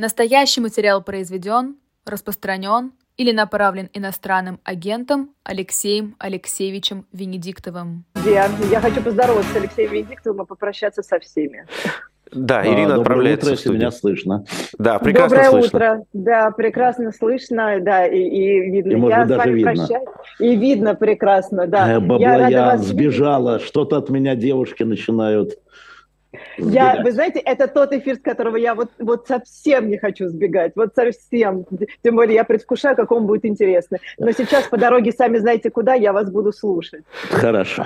Настоящий материал произведен, распространен или направлен иностранным агентом Алексеем Алексеевичем Венедиктовым. Диан, я хочу поздороваться с Алексеем Венедиктовым и попрощаться со всеми. Да, Ирина а, отправляется утро, в студию. меня слышно. Да, прекрасно Доброе слышно. утро. Да, прекрасно слышно, да, и, и видно. И, может я даже видно. прощаюсь. И видно прекрасно, да. Э, Баблоян я сбежала, что-то от меня девушки начинают я, вы знаете, это тот эфир, с которого я вот, вот совсем не хочу сбегать, вот совсем. Тем более я предвкушаю, как он будет интересный. Но сейчас по дороге, сами знаете куда, я вас буду слушать. Хорошо.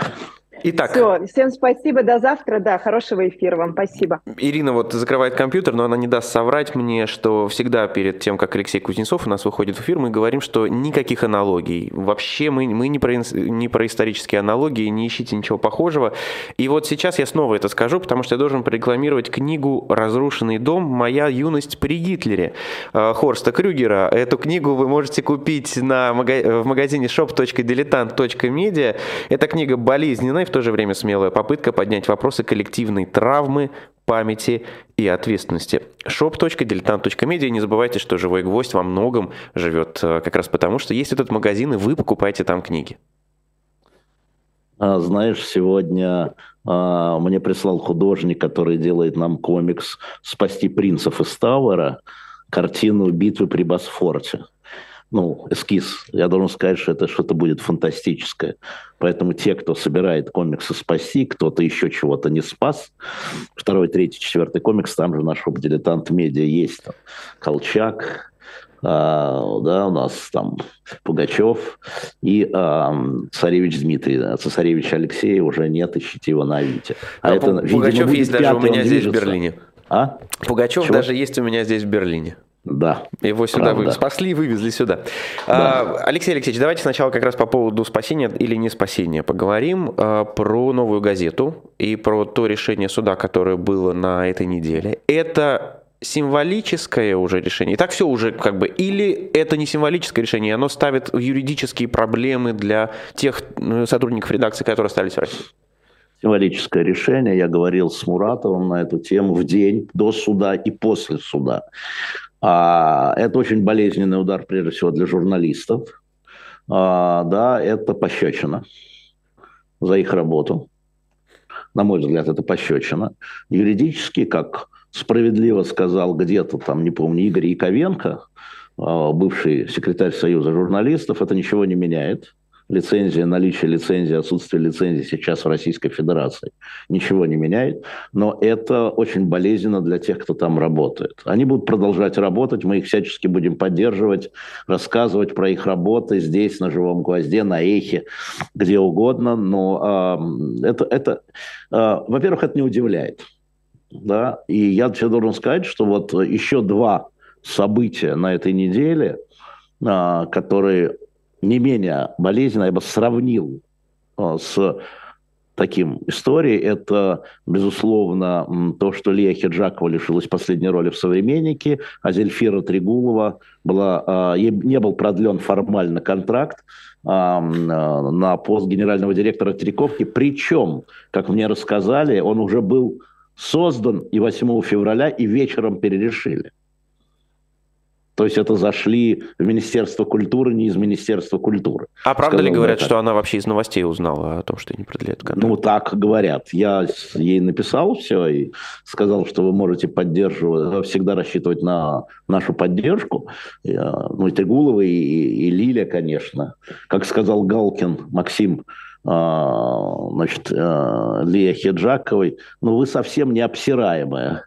Итак. Все, всем спасибо, до завтра, да, хорошего эфира вам, спасибо. Ирина вот закрывает компьютер, но она не даст соврать мне, что всегда перед тем, как Алексей Кузнецов у нас выходит в эфир, мы говорим, что никаких аналогий. Вообще мы, мы не, про, не про исторические аналогии, не ищите ничего похожего. И вот сейчас я снова это скажу, потому что я должен прорекламировать книгу «Разрушенный дом. Моя юность при Гитлере» э, Хорста Крюгера. Эту книгу вы можете купить на, в магазине shop.diletant.media. Эта книга болезненная, в то же время смелая попытка поднять вопросы коллективной травмы, памяти и ответственности. shop.diletant.media. Не забывайте, что «Живой гвоздь» во многом живет э, как раз потому, что есть этот магазин, и вы покупаете там книги. А, знаешь, сегодня а, мне прислал художник, который делает нам комикс «Спасти принцев из Тауэра», картину «Битвы при Босфорте» ну, эскиз. Я должен сказать, что это что-то будет фантастическое. Поэтому те, кто собирает комиксы «Спаси», кто-то еще чего-то не спас. Второй, третий, четвертый комикс, там же наш дилетант медиа есть. Там, Колчак, а, да, у нас там Пугачев и а, царевич Дмитрий. Да, цесаревич Алексей уже нет, ищите его на Авито. А, а это, Пугачев видимо, есть даже у меня здесь в Берлине. А? Пугачев Чего? даже есть у меня здесь в Берлине. Да. Его сюда вы спасли и вывезли сюда. Да. А, Алексей Алексеевич, давайте сначала как раз по поводу спасения или не спасения поговорим а, про новую газету и про то решение суда, которое было на этой неделе. Это символическое уже решение? И так все уже как бы... Или это не символическое решение, оно ставит юридические проблемы для тех ну, сотрудников редакции, которые остались в России? Символическое решение. Я говорил с Муратовым на эту тему в день до суда и после суда. А, это очень болезненный удар, прежде всего, для журналистов. А, да, это пощечина за их работу. На мой взгляд, это пощечина. Юридически, как справедливо сказал где-то, там, не помню, Игорь Яковенко, а, бывший секретарь Союза журналистов, это ничего не меняет лицензия, наличие лицензии, отсутствие лицензии сейчас в Российской Федерации ничего не меняет, но это очень болезненно для тех, кто там работает. Они будут продолжать работать, мы их всячески будем поддерживать, рассказывать про их работы здесь, на Живом Гвозде, на Эхе, где угодно, но э, это, это э, во-первых, это не удивляет. Да? И я тебе должен сказать, что вот еще два события на этой неделе, а, которые не менее болезненно, я бы сравнил а, с таким историей. Это, безусловно, то, что Лия Хиджакова лишилась последней роли в «Современнике», а Зельфира Трегулова была, а, ей не был продлен формально контракт а, на пост генерального директора Триковки. Причем, как мне рассказали, он уже был создан и 8 февраля, и вечером перерешили. То есть это зашли в Министерство культуры, не из Министерства культуры. А правда ли говорят, что она вообще из новостей узнала о том, что не продляют контракт? Ну, так говорят. Я ей написал все и сказал, что вы можете поддерживать, всегда рассчитывать на нашу поддержку. Я, ну, и Трегулова, и, и Лиля, конечно. Как сказал Галкин Максим, а, значит, Лия Хеджаковой, ну, вы совсем не обсираемая.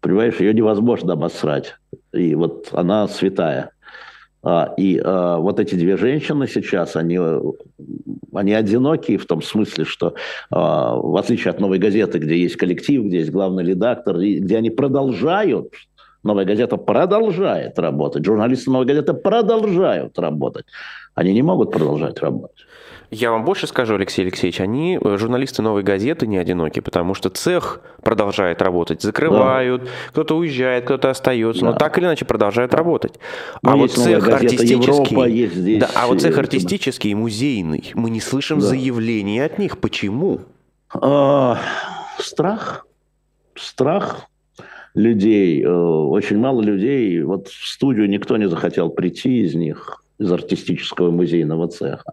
Понимаешь, ее невозможно обосрать. И вот она святая. А, и а, вот эти две женщины сейчас, они, они одинокие в том смысле, что а, в отличие от «Новой газеты», где есть коллектив, где есть главный редактор, где они продолжают, «Новая газета» продолжает работать, журналисты «Новой газеты» продолжают работать, они не могут продолжать работать. Я вам больше скажу, Алексей Алексеевич, они, э, журналисты «Новой газеты», не одиноки, потому что цех продолжает работать, закрывают, да. кто-то уезжает, кто-то остается, да. но так или иначе продолжают работать. А вот цех артистический, Европа, есть здесь, да, а вот цех артистический, музейный, мы не слышим да. заявлений от них. Почему? А, страх, страх. людей, э, очень мало людей. Вот в студию никто не захотел прийти из них, из артистического музейного цеха.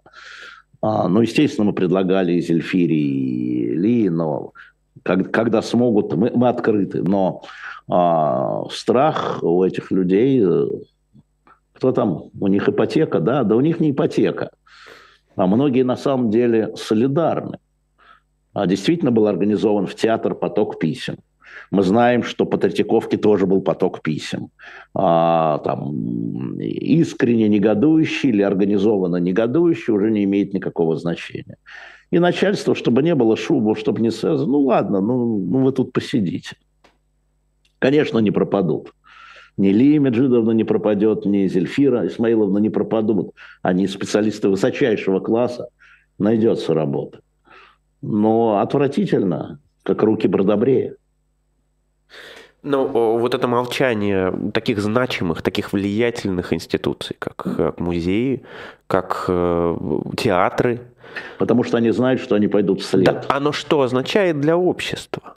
А, ну, естественно, мы предлагали и Зельфири, и Ли, но когда смогут, мы, мы открыты. Но а, страх у этих людей, кто там, у них ипотека, да, да у них не ипотека. А многие на самом деле солидарны. А действительно был организован в театр поток писем. Мы знаем, что по Третьяковке тоже был поток писем. А, там, искренне негодующий или организованно негодующий уже не имеет никакого значения. И начальство, чтобы не было шума, чтобы не сразу, ну ладно, ну, ну вы тут посидите. Конечно, не пропадут. Ни Лия Меджидовна не пропадет, ни Зельфира Исмаиловна не пропадут. Они специалисты высочайшего класса. Найдется работа. Но отвратительно, как руки Бродобрея. Но вот это молчание таких значимых, таких влиятельных институций, как, как музеи, как э, театры. Потому что они знают, что они пойдут вслед. Да, оно что означает для общества?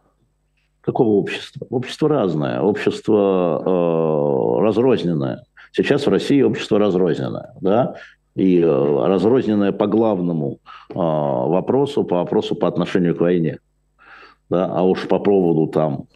Какого общества? Общество разное, общество э, разрозненное. Сейчас в России общество разрозненное, да, и э, разрозненное по главному э, вопросу, по вопросу по отношению к войне. Да, а уж по поводу там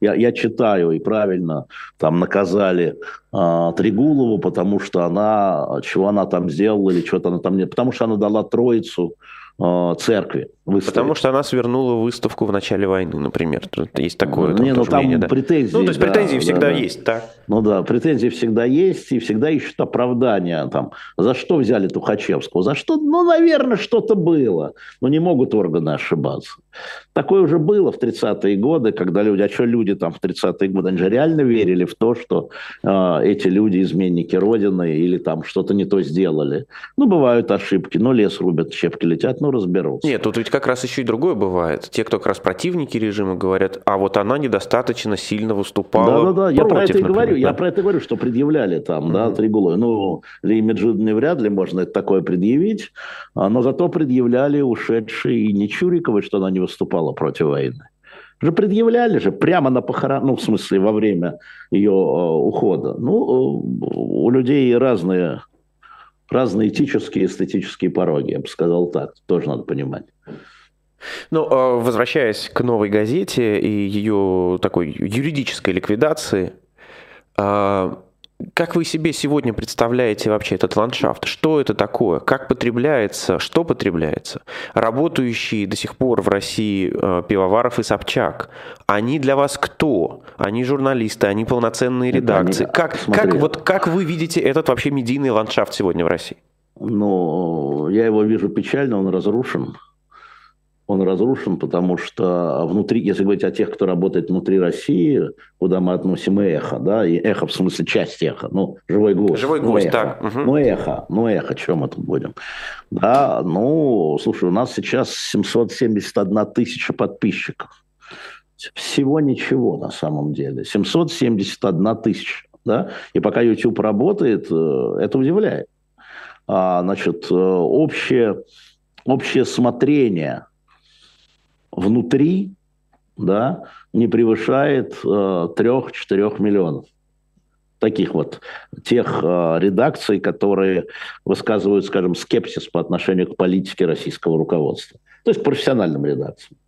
я, я читаю, и правильно там наказали э, Тригулову, потому что она, чего она там сделала, или что-то она там не... Потому что она дала троицу э, церкви. Выставить. Потому что она свернула выставку в начале войны, например. Есть такое Не, ну там мнение, да? претензии. Ну, то есть претензии да, всегда да, есть, да? Ну да, претензии всегда есть, и всегда ищут оправдания. Там, за что взяли Тухачевского? За что? Ну, наверное, что-то было. Но не могут органы ошибаться. Такое уже было в 30-е годы, когда люди, а что люди там в 30-е годы, они же реально верили в то, что э, эти люди изменники Родины или там что-то не то сделали. Ну, бывают ошибки, ну, лес рубят, щепки летят, ну, разберутся. Нет, тут ведь как раз еще и другое бывает. Те, кто как раз противники режима, говорят, а вот она недостаточно сильно выступала Да-да-да, я про это и говорю, да? я про это говорю, что предъявляли там, mm-hmm. да, Тригулой. Ну, Ли Меджидовне вряд ли можно это такое предъявить, а, но зато предъявляли ушедшие и не Чуриковой, что она не выступала против войны. Же предъявляли же прямо на похорон, ну, в смысле, во время ее э, ухода. Ну, э, у людей разные, разные этические и эстетические пороги, я бы сказал так, тоже надо понимать. Ну, а, возвращаясь к новой газете и ее такой юридической ликвидации, а, как вы себе сегодня представляете вообще этот ландшафт? Что это такое? Как потребляется? Что потребляется? Работающие до сих пор в России э, Пивоваров и Собчак, они для вас кто? Они журналисты, они полноценные редакции. Они, как, как, вот, как вы видите этот вообще медийный ландшафт сегодня в России? Ну, я его вижу печально, он разрушен он разрушен, потому что внутри, если говорить о тех, кто работает внутри России, куда мы относим эхо, да, и эхо в смысле часть эхо, ну, живой гвоздь. Живой гвоздь, ну, так. Угу. Ну, эхо, ну, эхо, чем мы тут будем? Да, ну, слушай, у нас сейчас 771 тысяча подписчиков. Всего ничего на самом деле. 771 тысяча, да, и пока YouTube работает, э, это удивляет. А, значит, э, общее, общее смотрение – внутри да, не превышает э, 3-4 миллионов. Таких вот тех э, редакций, которые высказывают, скажем, скепсис по отношению к политике российского руководства. То есть профессиональным редакциям.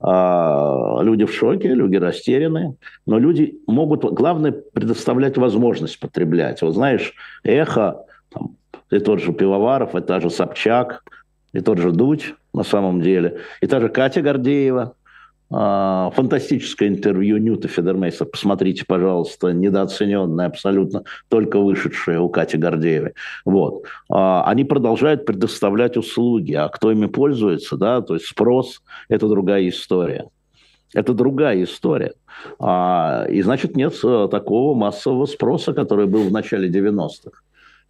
А, люди в шоке, люди растеряны, но люди могут, главное, предоставлять возможность потреблять. Вот знаешь, эхо, там, и тот же Пивоваров, и та же Собчак, и тот же Дудь, на самом деле. И та же Катя Гордеева, а, фантастическое интервью Ньюта Федермейса. Посмотрите, пожалуйста, недооцененное абсолютно, только вышедшее у Кати Гордеевой. Вот. А, они продолжают предоставлять услуги, а кто ими пользуется, да, то есть спрос – это другая история. Это другая история. А, и значит, нет э, такого массового спроса, который был в начале 90-х,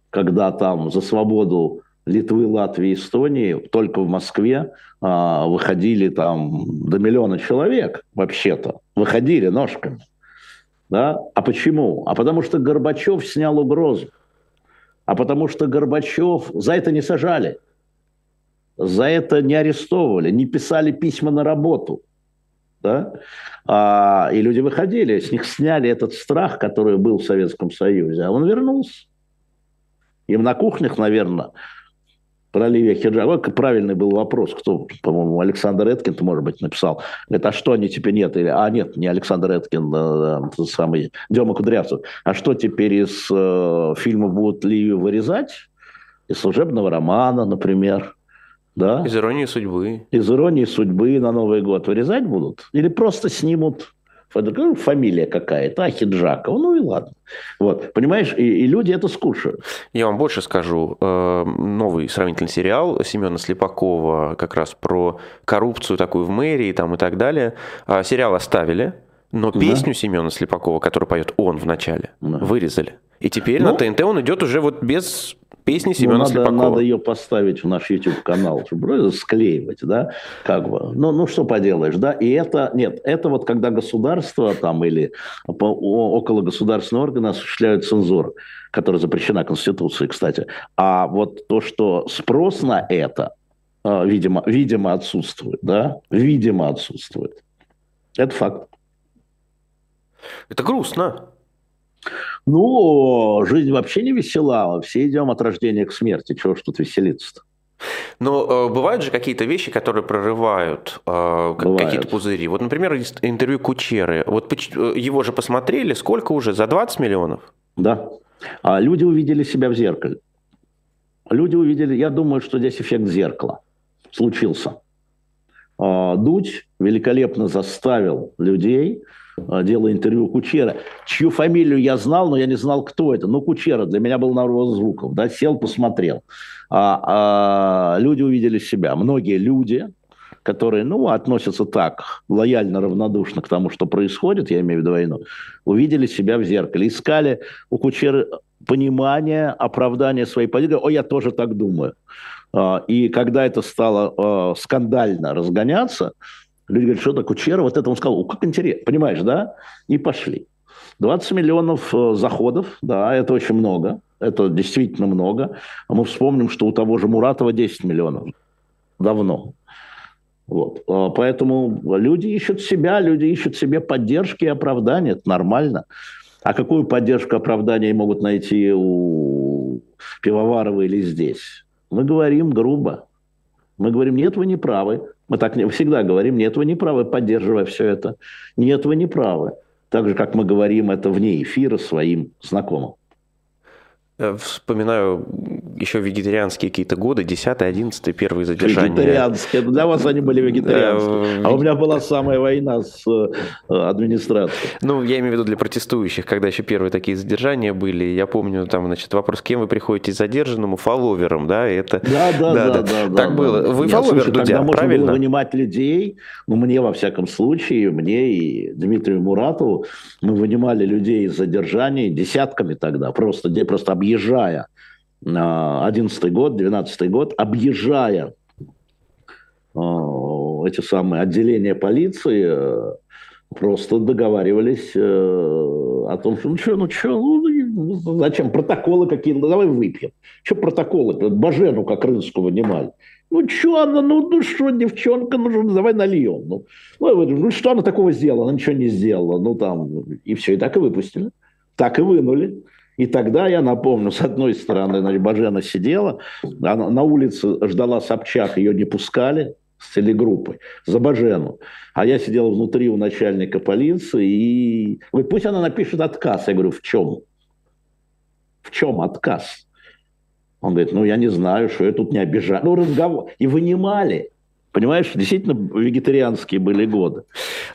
когда там за свободу Литвы, Латвии, Эстонии только в Москве а, выходили там до миллиона человек вообще-то. Выходили ножками. Да? А почему? А потому что Горбачев снял угрозу. А потому что Горбачев... За это не сажали. За это не арестовывали, не писали письма на работу. да? А, и люди выходили, с них сняли этот страх, который был в Советском Союзе, а он вернулся. Им на кухнях, наверное, про Оливия Хиджаба, правильный был вопрос, кто, по-моему, Александр Эткин, может быть, написал. Говорит, а что они теперь нет? Или, а нет, не Александр Эткин, а, тот самый Дема Кудрявцев. А что теперь из э, фильма будут Ливию вырезать? Из служебного романа, например. Да? Из иронии судьбы. Из иронии судьбы на Новый год вырезать будут? Или просто снимут фамилия какая-то, Ахиджакова, ну и ладно. Вот, понимаешь, и, и люди это скушают. Я вам больше скажу. Э, новый сравнительный сериал Семена Слепакова как раз про коррупцию такую в мэрии там и так далее. А, сериал оставили, но песню да. Семена Слепакова, которую поет он в начале, да. вырезали. И теперь ну, на ТНТ он идет уже вот без Песни ну, Семена ну, надо, Слепакова. Надо ее поставить в наш YouTube-канал, чтобы склеивать, да, как бы. Ну, ну, что поделаешь, да, и это, нет, это вот когда государство там или по, около государственного органа осуществляют цензуру, которая запрещена Конституцией, кстати. А вот то, что спрос на это, а, видимо, видимо отсутствует, да, видимо отсутствует. Это факт. Это грустно. Ну, жизнь вообще не весела. Все идем от рождения к смерти. Чего ж тут веселиться-то? Но э, бывают же какие-то вещи, которые прорывают э, какие-то пузыри. Вот, например, интервью Кучеры. Вот э, его же посмотрели, сколько уже? За 20 миллионов? Да. А люди увидели себя в зеркале. Люди увидели, я думаю, что здесь эффект зеркала случился. А, Дудь великолепно заставил людей Э, делая интервью Кучера, чью фамилию я знал, но я не знал, кто это. Ну, Кучера для меня был на звуков, да, сел, посмотрел. А, а люди увидели себя, многие люди, которые, ну, относятся так, лояльно, равнодушно к тому, что происходит, я имею в виду войну, увидели себя в зеркале, искали у Кучера понимание, оправдание своей позиции. О, я тоже так думаю. А, и когда это стало э, скандально разгоняться, Люди говорят, что такое Кучера? Вот это он сказал, как интересно, понимаешь, да? И пошли. 20 миллионов э, заходов, да, это очень много, это действительно много. Мы вспомним, что у того же Муратова 10 миллионов. Давно. Вот. А поэтому люди ищут себя, люди ищут себе поддержки и оправдания. Это нормально. А какую поддержку оправдания могут найти у Пивоварова или здесь? Мы говорим грубо. Мы говорим, нет, вы не правы. Мы так всегда говорим, нет, вы не правы, поддерживая все это. Нет, вы не правы. Так же, как мы говорим это вне эфира своим знакомым. Э, вспоминаю еще вегетарианские какие-то годы, 10 11 первые задержания. Вегетарианские, для вас они были вегетарианские. А у меня была самая война с э, администрацией. Ну, я имею в виду для протестующих, когда еще первые такие задержания были. Я помню там, значит, вопрос, кем вы приходите задержанному? Фолловером, да? Это... Да, да, да, да, да. Так было. Вы фолловер, Дудя, правильно? можно было вынимать людей, ну, мне, во всяком случае, мне и Дмитрию Муратову, мы вынимали людей из задержаний десятками тогда, просто, просто объезжая 11 год, 12 год, объезжая э, эти самые отделения полиции, э, просто договаривались э, о том, что ну что, ну что, ну зачем протоколы какие-то, ну, давай выпьем. Что протоколы? Бажену как рынку вынимали. Ну что она, ну, ну что, девчонка, ну давай нальем. Ну, ну, ну что она такого сделала? Она ничего не сделала. Ну там, и все, и так и выпустили. Так и вынули. И тогда, я напомню, с одной стороны, значит, Бажена сидела, она на улице ждала Собчак, ее не пускали с телегруппой, за Бажену. А я сидел внутри у начальника полиции и говорит, пусть она напишет отказ. Я говорю, в чем? В чем отказ? Он говорит, ну, я не знаю, что я тут не обижаю. Ну, разговор. И вынимали. Понимаешь, действительно вегетарианские были годы.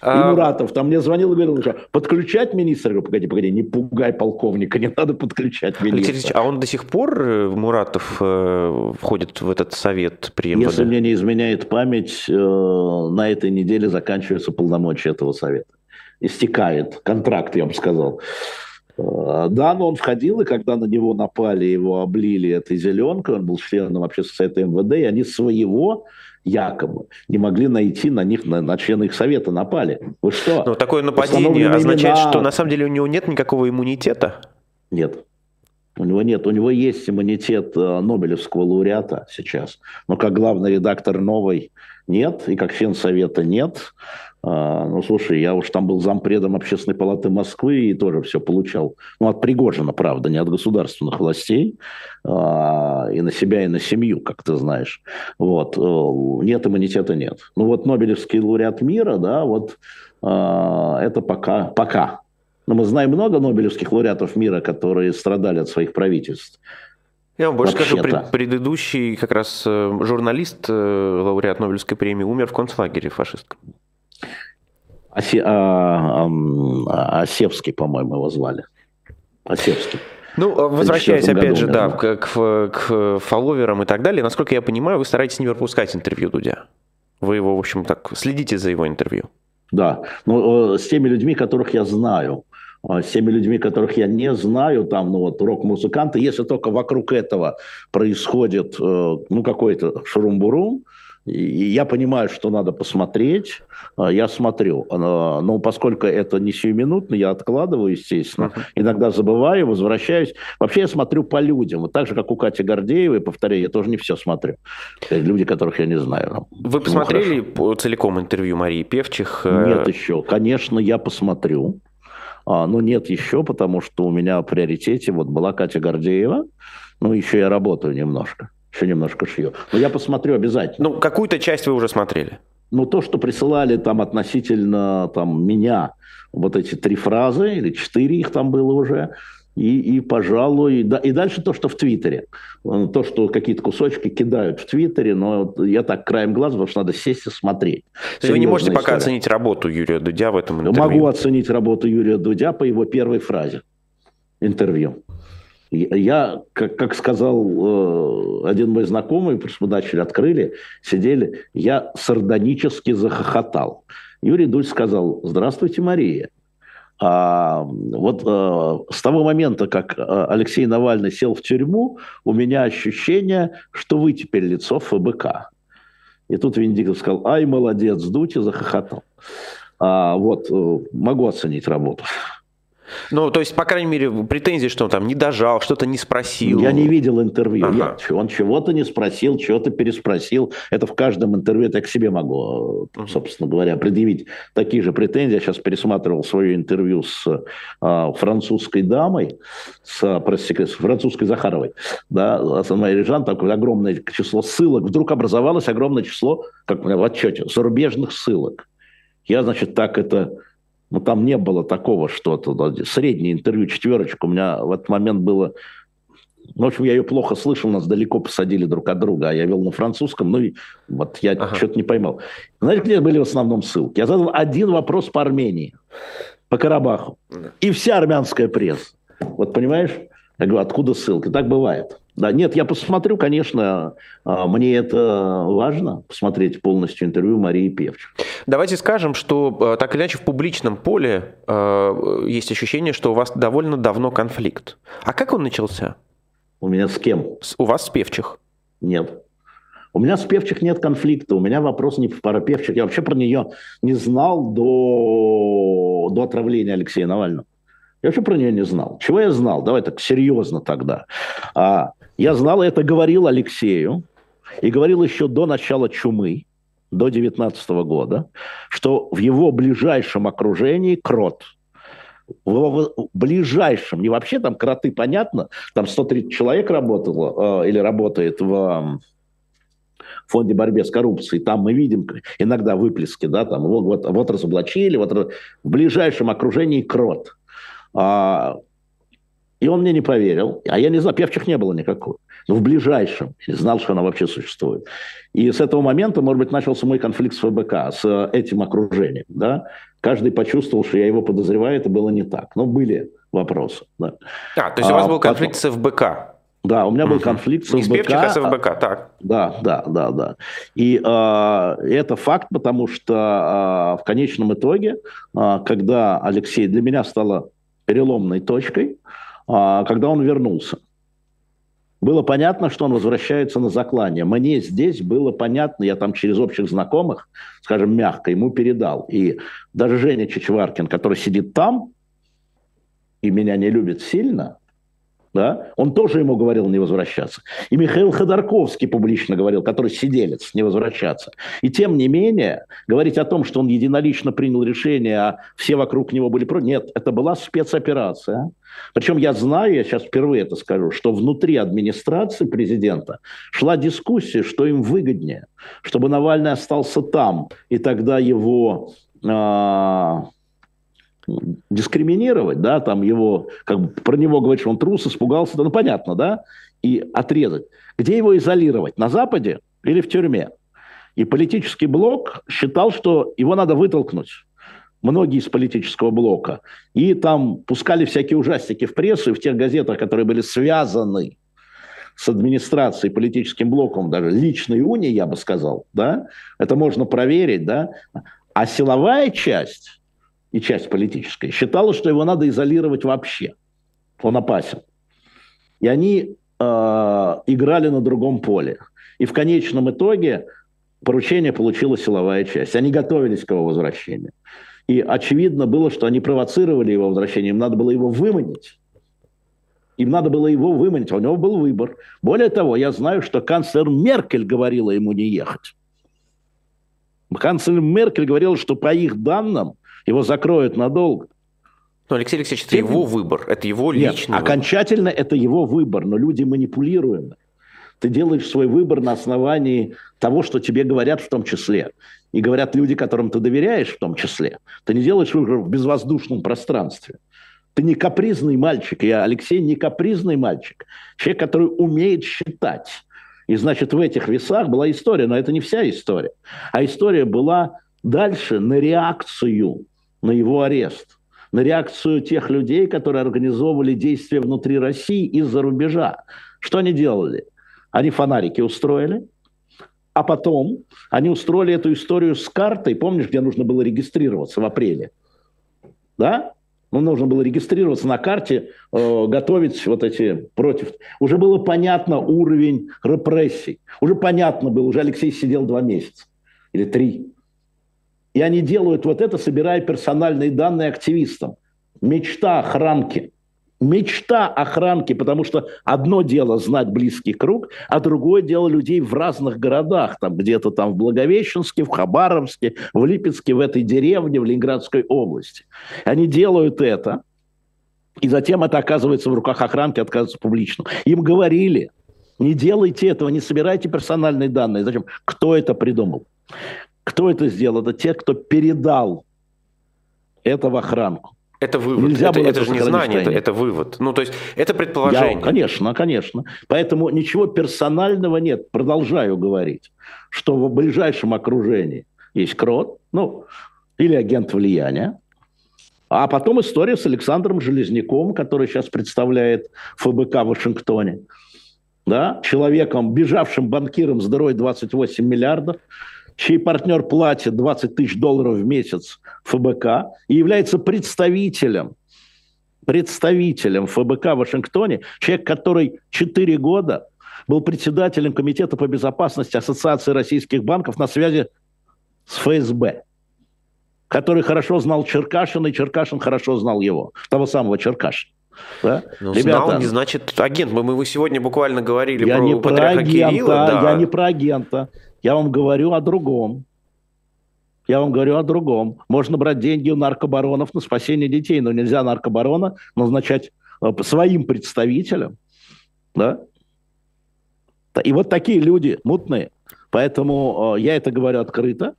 А... И Муратов там мне звонил и говорил, что подключать министра? Я говорю, погоди, погоди, не пугай полковника, не надо подключать министра. Алексей а он до сих пор, э, Муратов, э, входит в этот совет при МВД? Если мне не изменяет память, э, на этой неделе заканчиваются полномочия этого совета. Истекает контракт, я бы сказал. Да, но он входил, и когда на него напали, его облили этой зеленкой, он был членом вообще совета МВД, и они своего якобы, не могли найти на них, на, на члены их совета напали. Вы что? Но такое нападение означает, имена... что на самом деле у него нет никакого иммунитета? Нет. У него нет, у него есть иммунитет э, Нобелевского лауреата сейчас, но как главный редактор новой нет, и как член совета нет. А, ну, слушай, я уж там был зампредом общественной палаты Москвы и тоже все получал. Ну, от Пригожина, правда, не от государственных властей. А, и на себя, и на семью, как ты знаешь. Вот. Э, нет иммунитета, нет. Ну, вот Нобелевский лауреат мира, да, вот а, это пока, пока. Но мы знаем много нобелевских лауреатов мира, которые страдали от своих правительств. Я вам больше скажу, пред, предыдущий как раз э, журналист, э, лауреат Нобелевской премии, умер в концлагере фашистском. Осе, а, а, Осевский, по-моему, его звали. Осевский. Ну, а возвращаясь опять же, да, к, к, к фолловерам и так далее, насколько я понимаю, вы стараетесь не пропускать интервью Дудя. Вы его, в общем, так, следите за его интервью. Да, э, с теми людьми, которых я знаю, с теми людьми, которых я не знаю, там, ну вот, рок-музыканты, если только вокруг этого происходит, э, ну, какой-то шурум-бурум, и я понимаю, что надо посмотреть, а, я смотрю. А, но поскольку это не сиюминутно, я откладываю, естественно. Uh-huh. Иногда забываю, возвращаюсь. Вообще я смотрю по людям. Вот так же, как у Кати Гордеевой, повторяю, я тоже не все смотрю. Люди, которых я не знаю. Вы ну, посмотрели ну, целиком интервью Марии Певчих? Нет еще. Конечно, я посмотрю. А, но нет еще, потому что у меня в приоритете вот была Катя Гордеева. Ну, еще я работаю немножко еще немножко шью. Но я посмотрю обязательно. Ну, какую-то часть вы уже смотрели? Ну, то, что присылали там относительно там, меня, вот эти три фразы, или четыре их там было уже, и, и пожалуй, да, и дальше то, что в Твиттере. То, что какие-то кусочки кидают в Твиттере, но я так краем глаза, потому что надо сесть и смотреть. То есть вы не можете история. пока оценить работу Юрия Дудя в этом интервью? Могу оценить работу Юрия Дудя по его первой фразе интервью. Я, как, как сказал э, один мой знакомый, просто мы начали, открыли, сидели, я сардонически захохотал. Юрий Дудь сказал, здравствуйте, Мария. А, вот а, с того момента, как э, Алексей Навальный сел в тюрьму, у меня ощущение, что вы теперь лицо ФБК. И тут Венедиктов сказал, ай, молодец, Дудь, и захохотал. А, вот, могу оценить работу. Ну, то есть, по крайней мере, претензии, что он там не дожал, что-то не спросил. Я не видел интервью. Ага. Я, он чего-то не спросил, чего-то переспросил. Это в каждом интервью, это я к себе могу, собственно говоря, предъявить такие же претензии. Я сейчас пересматривал свое интервью с а, французской дамой, с, простите, с французской Захаровой, да, с Анной Режан, такое огромное число ссылок. Вдруг образовалось огромное число, как в отчете, зарубежных ссылок. Я, значит, так это ну, там не было такого что-то. Да, среднее интервью, четверочка. У меня в этот момент было... Ну, в общем, я ее плохо слышал, нас далеко посадили друг от друга, а я вел на французском, ну и вот я ага. что-то не поймал. Знаете, где были в основном ссылки? Я задал один вопрос по Армении, по Карабаху, и вся армянская пресса. Вот понимаешь? Я говорю, откуда ссылки? Так бывает. Да, нет, я посмотрю, конечно, а, мне это важно, посмотреть полностью интервью Марии Певчих. Давайте скажем, что а, так или иначе в публичном поле э, есть ощущение, что у вас довольно давно конфликт. А как он начался? У меня с кем? С, у вас с Певчих? Нет. У меня с Певчих нет конфликта, у меня вопрос не пара Певчих. Я вообще про нее не знал до, до отравления Алексея Навального. Я вообще про нее не знал. Чего я знал? Давай так серьезно тогда. А, я знал, это говорил Алексею, и говорил еще до начала чумы, до 19 года, что в его ближайшем окружении крот. В его ближайшем, не вообще там кроты, понятно, там 130 человек работало э, или работает в фонде борьбы с коррупцией, там мы видим иногда выплески, да, там вот, вот разоблачили, вот в ближайшем окружении крот. А, и он мне не поверил. А я не знаю, певчих не было никакой. Но в ближайшем. Я знал, что она вообще существует. И с этого момента, может быть, начался мой конфликт с ФБК, с этим окружением. Да? Каждый почувствовал, что я его подозреваю, это было не так. Но были вопросы. Да. А, то есть у вас а, был конфликт потом... с ФБК? Да, у меня был конфликт с ФБК. Не с Певчих, а с ФБК, так. Да, да, да, да. И э, это факт, потому что э, в конечном итоге, э, когда Алексей для меня стало переломной точкой, а, когда он вернулся. Было понятно, что он возвращается на заклание. Мне здесь было понятно, я там через общих знакомых, скажем, мягко ему передал. И даже Женя Чичваркин, который сидит там и меня не любит сильно, да, он тоже ему говорил не возвращаться. И Михаил Ходорковский публично говорил, который сиделец, не возвращаться. И тем не менее, говорить о том, что он единолично принял решение, а все вокруг него были против, нет, это была спецоперация. Причем я знаю, я сейчас впервые это скажу, что внутри администрации президента шла дискуссия, что им выгоднее, чтобы Навальный остался там, и тогда его... А, дискриминировать, да, там его, как бы про него говорить, что он трус, испугался, да, ну понятно, да, и отрезать. Где его изолировать? На Западе или в тюрьме? И политический блок считал, что его надо вытолкнуть многие из политического блока. И там пускали всякие ужастики в прессу и в тех газетах, которые были связаны с администрацией, политическим блоком, даже личной унии, я бы сказал, да, это можно проверить, да, а силовая часть и часть политическая, считала, что его надо изолировать вообще. Он опасен. И они э, играли на другом поле. И в конечном итоге поручение получила силовая часть. Они готовились к его возвращению. И очевидно было, что они провоцировали его возвращение. Им надо было его выманить. Им надо было его выманить. У него был выбор. Более того, я знаю, что канцлер Меркель говорила ему не ехать. Канцлер Меркель говорила, что по их данным его закроют надолго. Но, Алексей Алексеевич, это Тем... его выбор, это его Нет, личный окончательно это его выбор, но люди манипулируемы. Ты делаешь свой выбор на основании того, что тебе говорят в том числе. И говорят люди, которым ты доверяешь в том числе. Ты не делаешь выбор в безвоздушном пространстве. Ты не капризный мальчик. Я, Алексей, не капризный мальчик. Человек, который умеет считать. И, значит, в этих весах была история, но это не вся история. А история была дальше на реакцию на его арест, на реакцию тех людей, которые организовывали действия внутри России из-за рубежа. Что они делали? Они фонарики устроили, а потом они устроили эту историю с картой, помнишь, где нужно было регистрироваться в апреле? Да? Ну, нужно было регистрироваться на карте, э, готовить вот эти против. Уже было понятно уровень репрессий. Уже понятно было, уже Алексей сидел два месяца или три. И они делают вот это, собирая персональные данные активистам. Мечта охранки. Мечта охранки, потому что одно дело знать близкий круг, а другое дело людей в разных городах, там где-то там в Благовещенске, в Хабаровске, в Липецке, в этой деревне, в Ленинградской области. Они делают это, и затем это оказывается в руках охранки, отказывается публично. Им говорили, не делайте этого, не собирайте персональные данные. Зачем? Кто это придумал? Кто это сделал? Это те, кто передал это в охранку. Это вывод. Нельзя это, это же не знание, это, это вывод. Ну, то есть, это предположение. Я, конечно, конечно. Поэтому ничего персонального нет. Продолжаю говорить, что в ближайшем окружении есть крот, ну, или агент влияния, а потом история с Александром Железняком, который сейчас представляет ФБК в Вашингтоне. Да? Человеком, бежавшим банкиром с дырой 28 миллиардов, чей партнер платит 20 тысяч долларов в месяц ФБК и является представителем, представителем ФБК в Вашингтоне, человек, который 4 года был председателем Комитета по безопасности Ассоциации российских банков на связи с ФСБ, который хорошо знал Черкашина, и Черкашин хорошо знал его, того самого Черкашина. Да? Ну, Ребята, знал не значит агент. Мы, мы сегодня буквально говорили я про не про агента, Кирилла. Да. Я не про агента. Я вам говорю о другом. Я вам говорю о другом. Можно брать деньги у наркобаронов на спасение детей, но нельзя наркобарона назначать э, своим представителем. Да? И вот такие люди мутные. Поэтому э, я это говорю открыто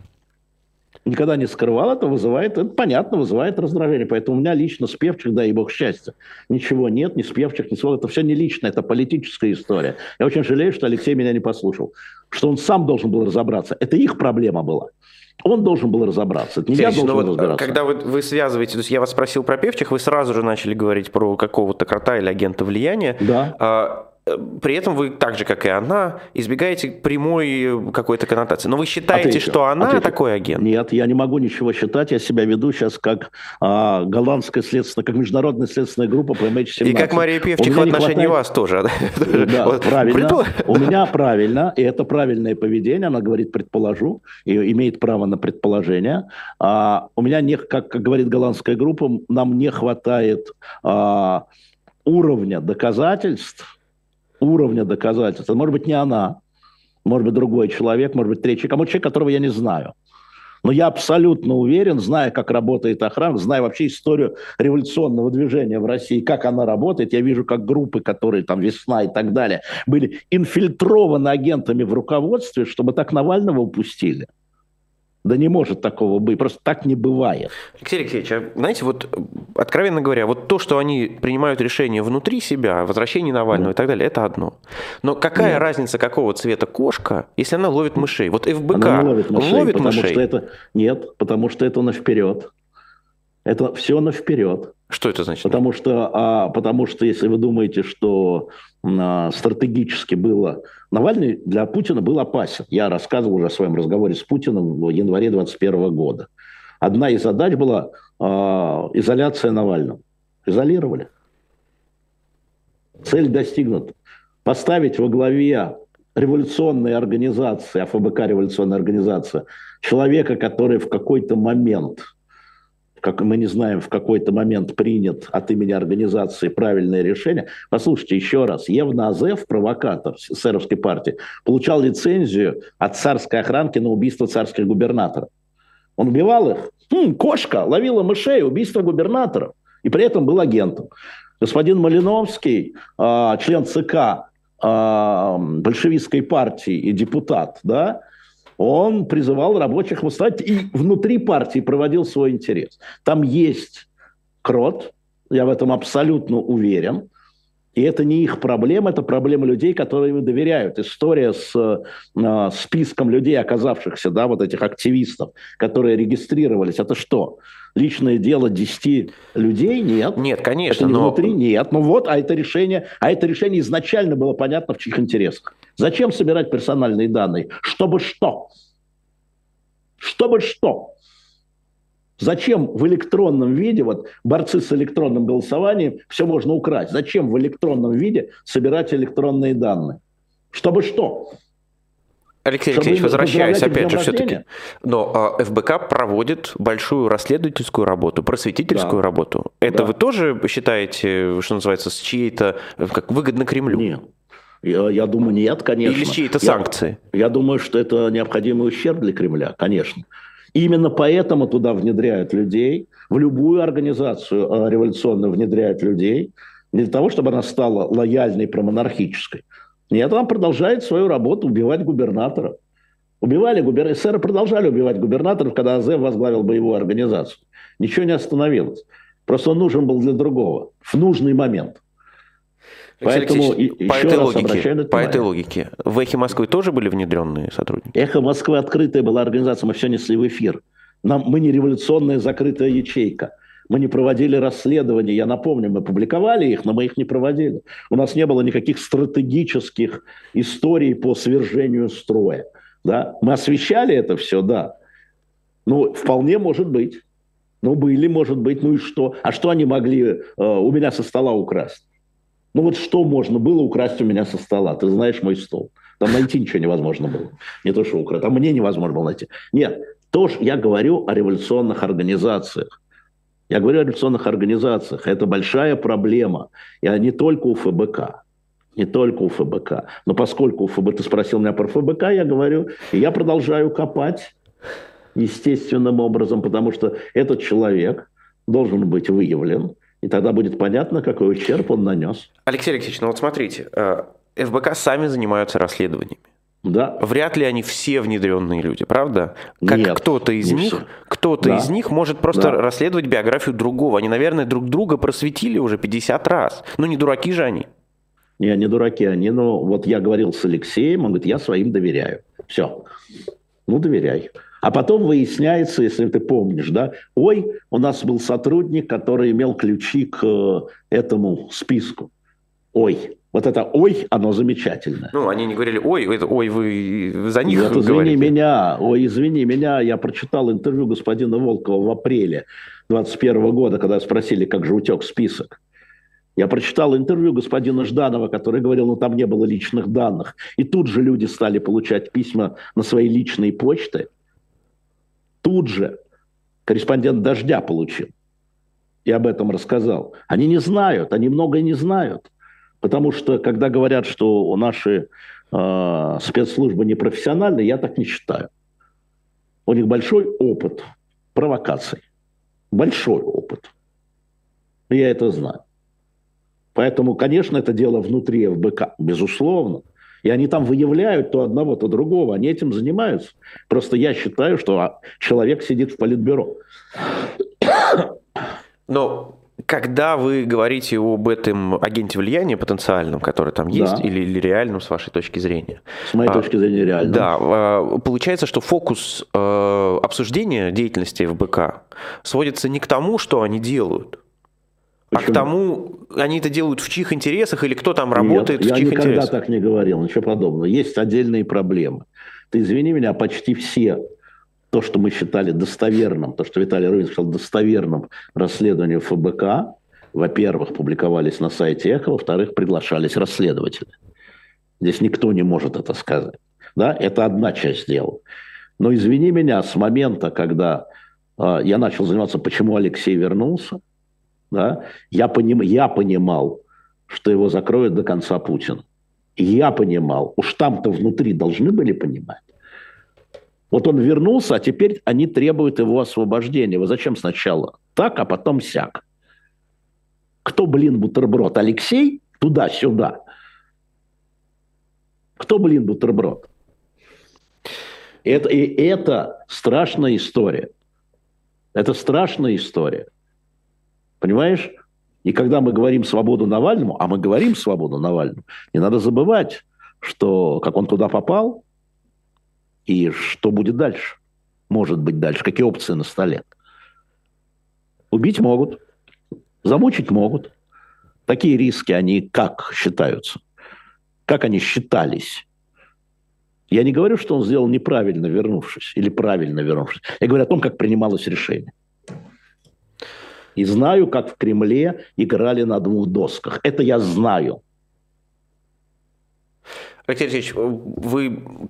никогда не скрывал, это вызывает, это понятно, вызывает раздражение. Поэтому у меня лично с Певчих, да и бог счастья, ничего нет, ни с Певчих, ни с Это все не лично, это политическая история. Я очень жалею, что Алексей меня не послушал. Что он сам должен был разобраться. Это их проблема была. Он должен был разобраться. Это не Сергей, я должен ну, разбираться. Когда вы, вы связываете, то есть я вас спросил про певчих, вы сразу же начали говорить про какого-то крота или агента влияния. Да. А, при этом вы, так же, как и она, избегаете прямой какой-то коннотации. Но вы считаете, отвечу, что она отвечу. такой агент? Нет, я не могу ничего считать. Я себя веду сейчас как а, голландская следственная, как международная следственная группа по MH17. И как Мария Певчих в отношении хватает... вас тоже. Да, вот. правильно. У меня правильно, и это правильное поведение. Она говорит «предположу», и имеет право на предположение. А, у меня, не, как, как говорит голландская группа, нам не хватает... А, уровня доказательств, уровня доказательств, это может быть не она, может быть другой человек, может быть третий, кому человек, которого я не знаю. Но я абсолютно уверен, зная, как работает охрана, зная вообще историю революционного движения в России, как она работает, я вижу, как группы, которые там «Весна» и так далее, были инфильтрованы агентами в руководстве, чтобы так Навального упустили – да не может такого быть, просто так не бывает. Алексей Алексеевич, а знаете, вот откровенно говоря, вот то, что они принимают решение внутри себя, возвращение Навального да. и так далее, это одно. Но какая Нет. разница, какого цвета кошка, если она ловит мышей? Вот ФБК она ловит мышей, ловит потому мышей? Что это... Нет, потому что это на вперед. Это все на вперед. Что это значит? Потому что, а, потому что если вы думаете, что а, стратегически было... Навальный для Путина был опасен. Я рассказывал уже о своем разговоре с Путиным в январе 2021 года. Одна из задач была а, изоляция Навального. Изолировали. Цель достигнута. Поставить во главе революционной организации, АФБК революционная организация, человека, который в какой-то момент – как мы не знаем, в какой-то момент принят от имени организации правильное решение. Послушайте еще раз. Евна Азев, провокатор сэровской партии, получал лицензию от царской охранки на убийство царских губернаторов. Он убивал их. Хм, кошка ловила мышей, убийство губернаторов. И при этом был агентом. Господин Малиновский, э, член ЦК э, большевистской партии и депутат, да, он призывал рабочих восстать и внутри партии проводил свой интерес. Там есть крот, я в этом абсолютно уверен. И это не их проблема, это проблема людей, которые им доверяют. История с э, списком людей, оказавшихся, да, вот этих активистов, которые регистрировались, это что? Личное дело 10 людей? Нет. Нет, конечно. Это не но... внутри? Нет. Ну вот, а это решение, а это решение изначально было понятно, в чьих интересах. Зачем собирать персональные данные? Чтобы что? Чтобы что? Зачем в электронном виде, вот борцы с электронным голосованием, все можно украсть. Зачем в электронном виде собирать электронные данные? Чтобы что? Алексей Чтобы Алексеевич, возвращаясь опять же все-таки, но э, ФБК проводит большую расследовательскую работу, просветительскую да. работу. Это да. вы тоже считаете, что называется, с чьей-то, как выгодно Кремлю? Нет. Я, я думаю, нет, конечно. Или чьи-то санкции? Я, я думаю, что это необходимый ущерб для Кремля, конечно. Именно поэтому туда внедряют людей, в любую организацию э, революционную внедряют людей, не для того, чтобы она стала лояльной промонархической. Нет, она продолжает свою работу убивать губернаторов. Убивали губернаторов, эсеры продолжали убивать губернаторов, когда АЗ возглавил боевую организацию. Ничего не остановилось. Просто он нужен был для другого, в нужный момент. Поэтому по этой, логике, по этой логике, в «Эхе Москвы» тоже были внедренные сотрудники? «Эхо Москвы» открытая была организация, мы все несли в эфир. Нам, мы не революционная закрытая ячейка. Мы не проводили расследования. Я напомню, мы публиковали их, но мы их не проводили. У нас не было никаких стратегических историй по свержению строя. Да? Мы освещали это все, да. Ну, вполне может быть. Ну, были, может быть, ну и что? А что они могли э, у меня со стола украсть? Ну вот что можно было украсть у меня со стола? Ты знаешь мой стол. Там найти ничего невозможно было. Не то, что украсть. Там мне невозможно было найти. Нет, тоже я говорю о революционных организациях. Я говорю о революционных организациях. Это большая проблема. И не только у ФБК. Не только у ФБК. Но поскольку у ФБК, ты спросил меня про ФБК, я говорю, и я продолжаю копать естественным образом, потому что этот человек должен быть выявлен, и тогда будет понятно, какой ущерб он нанес. Алексей Алексеевич, ну вот смотрите, э, ФБК сами занимаются расследованиями. Да. Вряд ли они все внедренные люди, правда? Как кто-то из них, все. кто-то да. из них может просто да. расследовать биографию другого. Они, наверное, друг друга просветили уже 50 раз. Ну не дураки же они. Не, не дураки они, но вот я говорил с Алексеем, он говорит, я своим доверяю. Все. Ну, доверяй. А потом выясняется, если ты помнишь, да, ой, у нас был сотрудник, который имел ключи к э, этому списку. Ой, вот это «ой», оно замечательное. Ну, они не говорили «ой», это «ой, вы за них Нет, извини говорите. меня, ой, извини меня, я прочитал интервью господина Волкова в апреле 2021 года, когда спросили, как же утек список. Я прочитал интервью господина Жданова, который говорил, ну там не было личных данных. И тут же люди стали получать письма на свои личные почты – тут же корреспондент «Дождя» получил. и об этом рассказал. Они не знают, они многое не знают. Потому что, когда говорят, что наши э, спецслужбы непрофессиональны, я так не считаю. У них большой опыт провокаций. Большой опыт. Я это знаю. Поэтому, конечно, это дело внутри ФБК, безусловно. И они там выявляют то одного, то другого. Они этим занимаются. Просто я считаю, что а, человек сидит в политбюро. Но когда вы говорите об этом агенте влияния потенциальном, который там есть, да. или, или реальном, с вашей точки зрения? С моей а, точки зрения, реально. Да, а, получается, что фокус э, обсуждения деятельности ФБК сводится не к тому, что они делают, Почему? А к тому, они это делают в чьих интересах или кто там работает Нет, в чьих интересах? я никогда так не говорил, ничего подобного. Есть отдельные проблемы. Ты извини меня, почти все то, что мы считали достоверным, то, что Виталий Рубин считал достоверным расследованием ФБК, во-первых, публиковались на сайте Эхо, во-вторых, приглашались расследователи. Здесь никто не может это сказать. Да? Это одна часть дела. Но извини меня, с момента, когда э, я начал заниматься, почему Алексей вернулся, да, я, поним, я понимал, что его закроют до конца Путина. Я понимал, уж там-то внутри должны были понимать. Вот он вернулся, а теперь они требуют его освобождения. Вы зачем сначала так, а потом сяк? Кто, блин, бутерброд? Алексей? Туда-сюда. Кто, блин, бутерброд? Это, и это страшная история. Это страшная история. Понимаешь? И когда мы говорим свободу Навальному, а мы говорим свободу Навальному, не надо забывать, что как он туда попал, и что будет дальше. Может быть дальше, какие опции на столе. Убить могут, замучить могут. Такие риски, они как считаются? Как они считались? Я не говорю, что он сделал неправильно, вернувшись, или правильно вернувшись. Я говорю о том, как принималось решение. И знаю, как в Кремле играли на двух досках. Это я знаю. Алексей Алексеевич, вы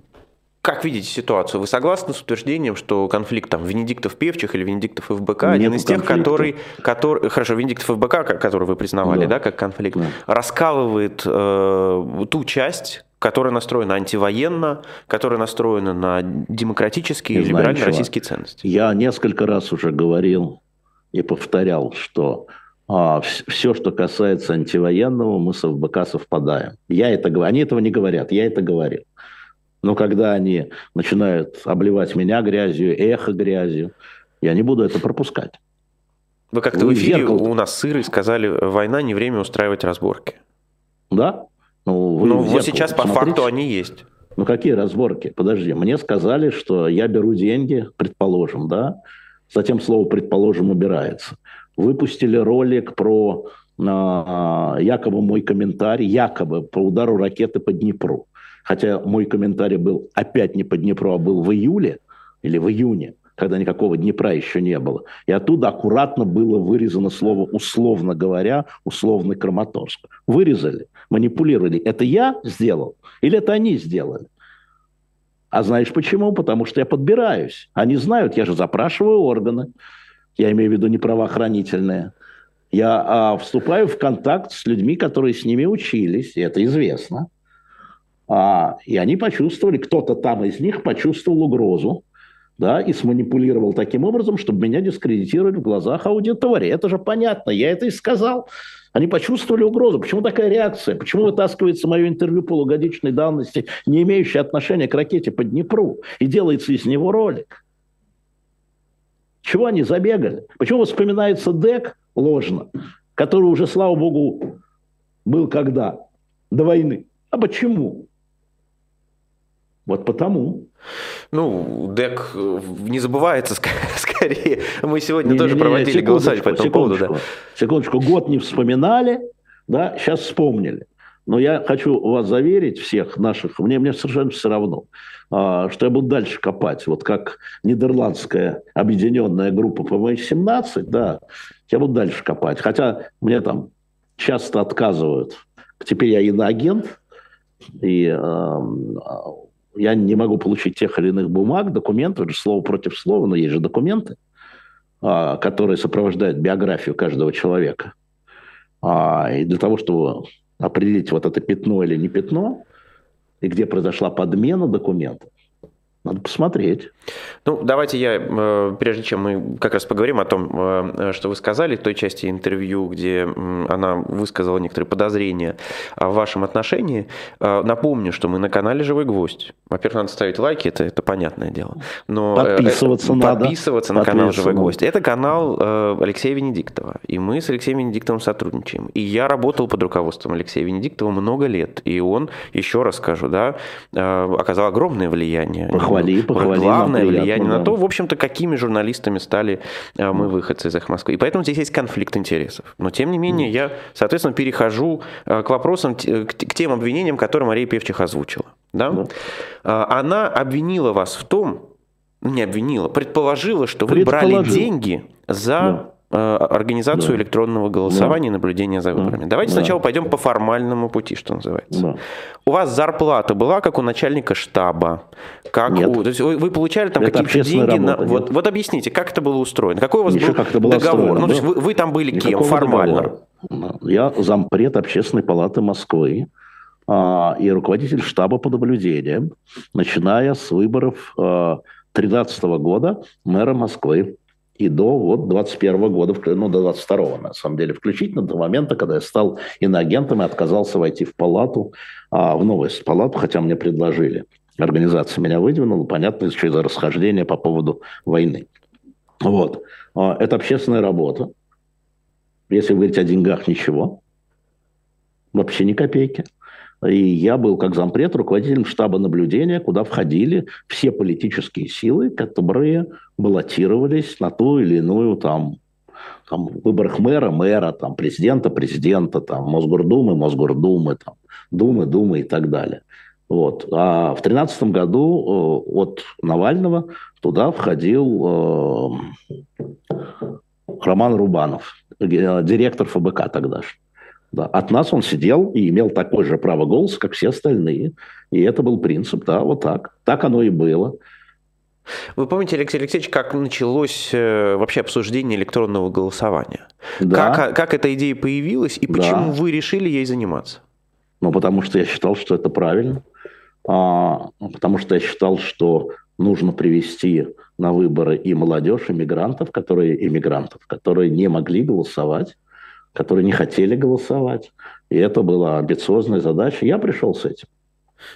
как видите ситуацию? Вы согласны с утверждением, что конфликт там Венедиктов Певчих или Венедиктов ФБК Нет один из тех, который, который, хорошо, Венедиктов ФБК, который вы признавали, да, да как конфликт, да. раскалывает э, ту часть, которая настроена антивоенно, которая настроена на демократические и либеральные российские ценности. Я несколько раз уже говорил и повторял, что а, все, что касается антивоенного, мы с ФБК совпадаем. Я это говорю. Они этого не говорят, я это говорил. Но когда они начинают обливать меня грязью, эхо грязью, я не буду это пропускать. Вы как-то в эфире зеркало... у нас сыры сказали, война не время устраивать разборки. Да? Ну, вы Но вот сейчас по факту они есть. Ну какие разборки? Подожди, мне сказали, что я беру деньги, предположим, да, затем слово «предположим» убирается. Выпустили ролик про а, якобы мой комментарий, якобы по удару ракеты по Днепру. Хотя мой комментарий был опять не по Днепру, а был в июле или в июне, когда никакого Днепра еще не было. И оттуда аккуратно было вырезано слово «условно говоря», «условный Краматорск». Вырезали, манипулировали. Это я сделал или это они сделали? А знаешь почему? Потому что я подбираюсь. Они знают, я же запрашиваю органы. Я имею в виду не правоохранительные. Я а, вступаю в контакт с людьми, которые с ними учились, и это известно. А, и они почувствовали, кто-то там из них почувствовал угрозу, да, и сманипулировал таким образом, чтобы меня дискредитировать в глазах аудитории. Это же понятно, я это и сказал. Они почувствовали угрозу. Почему такая реакция? Почему вытаскивается мое интервью полугодичной давности, не имеющее отношения к ракете по Днепру, и делается из него ролик? Чего они забегали? Почему вспоминается ДЭК ложно, который уже, слава богу, был когда? До войны. А почему? Вот потому. Ну, ДЭК не забывается скорее. Мы сегодня не, тоже не, проводили голосование по этому поводу. Да. Секундочку, год не вспоминали, да, сейчас вспомнили. Но я хочу вас заверить, всех наших, мне, мне совершенно все равно, а, что я буду дальше копать. Вот как нидерландская объединенная группа ПМ-17, да, я буду дальше копать. Хотя мне там часто отказывают. Теперь я иноагент, и э, я не могу получить тех или иных бумаг, документов, это же слово против слова, но есть же документы. а, который сопровождает биографию каждого человека. А, и для того, чтобы определить вот это пятно или не пятно, и где произошла подмена документов, надо посмотреть. Ну, давайте я, э, прежде чем мы как раз поговорим о том, э, что вы сказали в той части интервью, где она высказала некоторые подозрения в вашем отношении, э, напомню, что мы на канале «Живой гвоздь». Во-первых, надо ставить лайки, это, это понятное дело. Но подписываться надо. Подписываться на канал «Живой гвоздь». Это канал Алексея Венедиктова, и мы с Алексеем Венедиктовым сотрудничаем. И я работал под руководством Алексея Венедиктова много лет, и он, еще раз скажу, да, оказал огромное влияние похвали, похвали. Главное влияние да. на то, в общем-то, какими журналистами стали э, мы выходцы из их Москвы. И поэтому здесь есть конфликт интересов. Но, тем не менее, я, соответственно, перехожу э, к вопросам, к тем обвинениям, которые Мария Певчих озвучила. Да? Да. Она обвинила вас в том, не обвинила, предположила, что вы брали деньги за организацию да. электронного голосования да. и наблюдения за выборами. Да. Давайте да. сначала пойдем по формальному пути, что называется. Да. У вас зарплата была как у начальника штаба, как нет. у, то есть вы, вы получали там какие-то деньги работа, на, вот, вот объясните, как это было устроено, какой у вас Еще был договор? Устроено, ну, то есть вы, вы там были Никакого кем формально? Договора. Я зампред Общественной палаты Москвы а, и руководитель штаба по наблюдениям, начиная с выборов 2013 а, года мэра Москвы и до вот 21 года, ну, до 22 на самом деле, включительно до момента, когда я стал иноагентом и отказался войти в палату, а, в новую палату, хотя мне предложили. Организация меня выдвинула, понятно, еще из-за расхождения по поводу войны. Вот. А, это общественная работа. Если говорить о деньгах, ничего. Вообще ни копейки. И я был как зампред руководителем штаба наблюдения, куда входили все политические силы, которые баллотировались на ту или иную там, там выборах мэра, мэра, там, президента, президента, там, Мосгордумы, Мосгордумы, там, Думы, Думы и так далее. Вот. А в 2013 году э, от Навального туда входил э, Роман Рубанов, э, директор ФБК тогдашний. Да. От нас он сидел и имел такое же право голоса, как все остальные. И это был принцип, да, вот так. Так оно и было. Вы помните, Алексей Алексеевич, как началось э, вообще обсуждение электронного голосования? Да. Как, как эта идея появилась и почему да. вы решили ей заниматься? Ну, потому что я считал, что это правильно. А, потому что я считал, что нужно привести на выборы и молодежь, иммигрантов, которые, иммигрантов, которые не могли голосовать которые не хотели голосовать. И это была амбициозная задача. Я пришел с этим.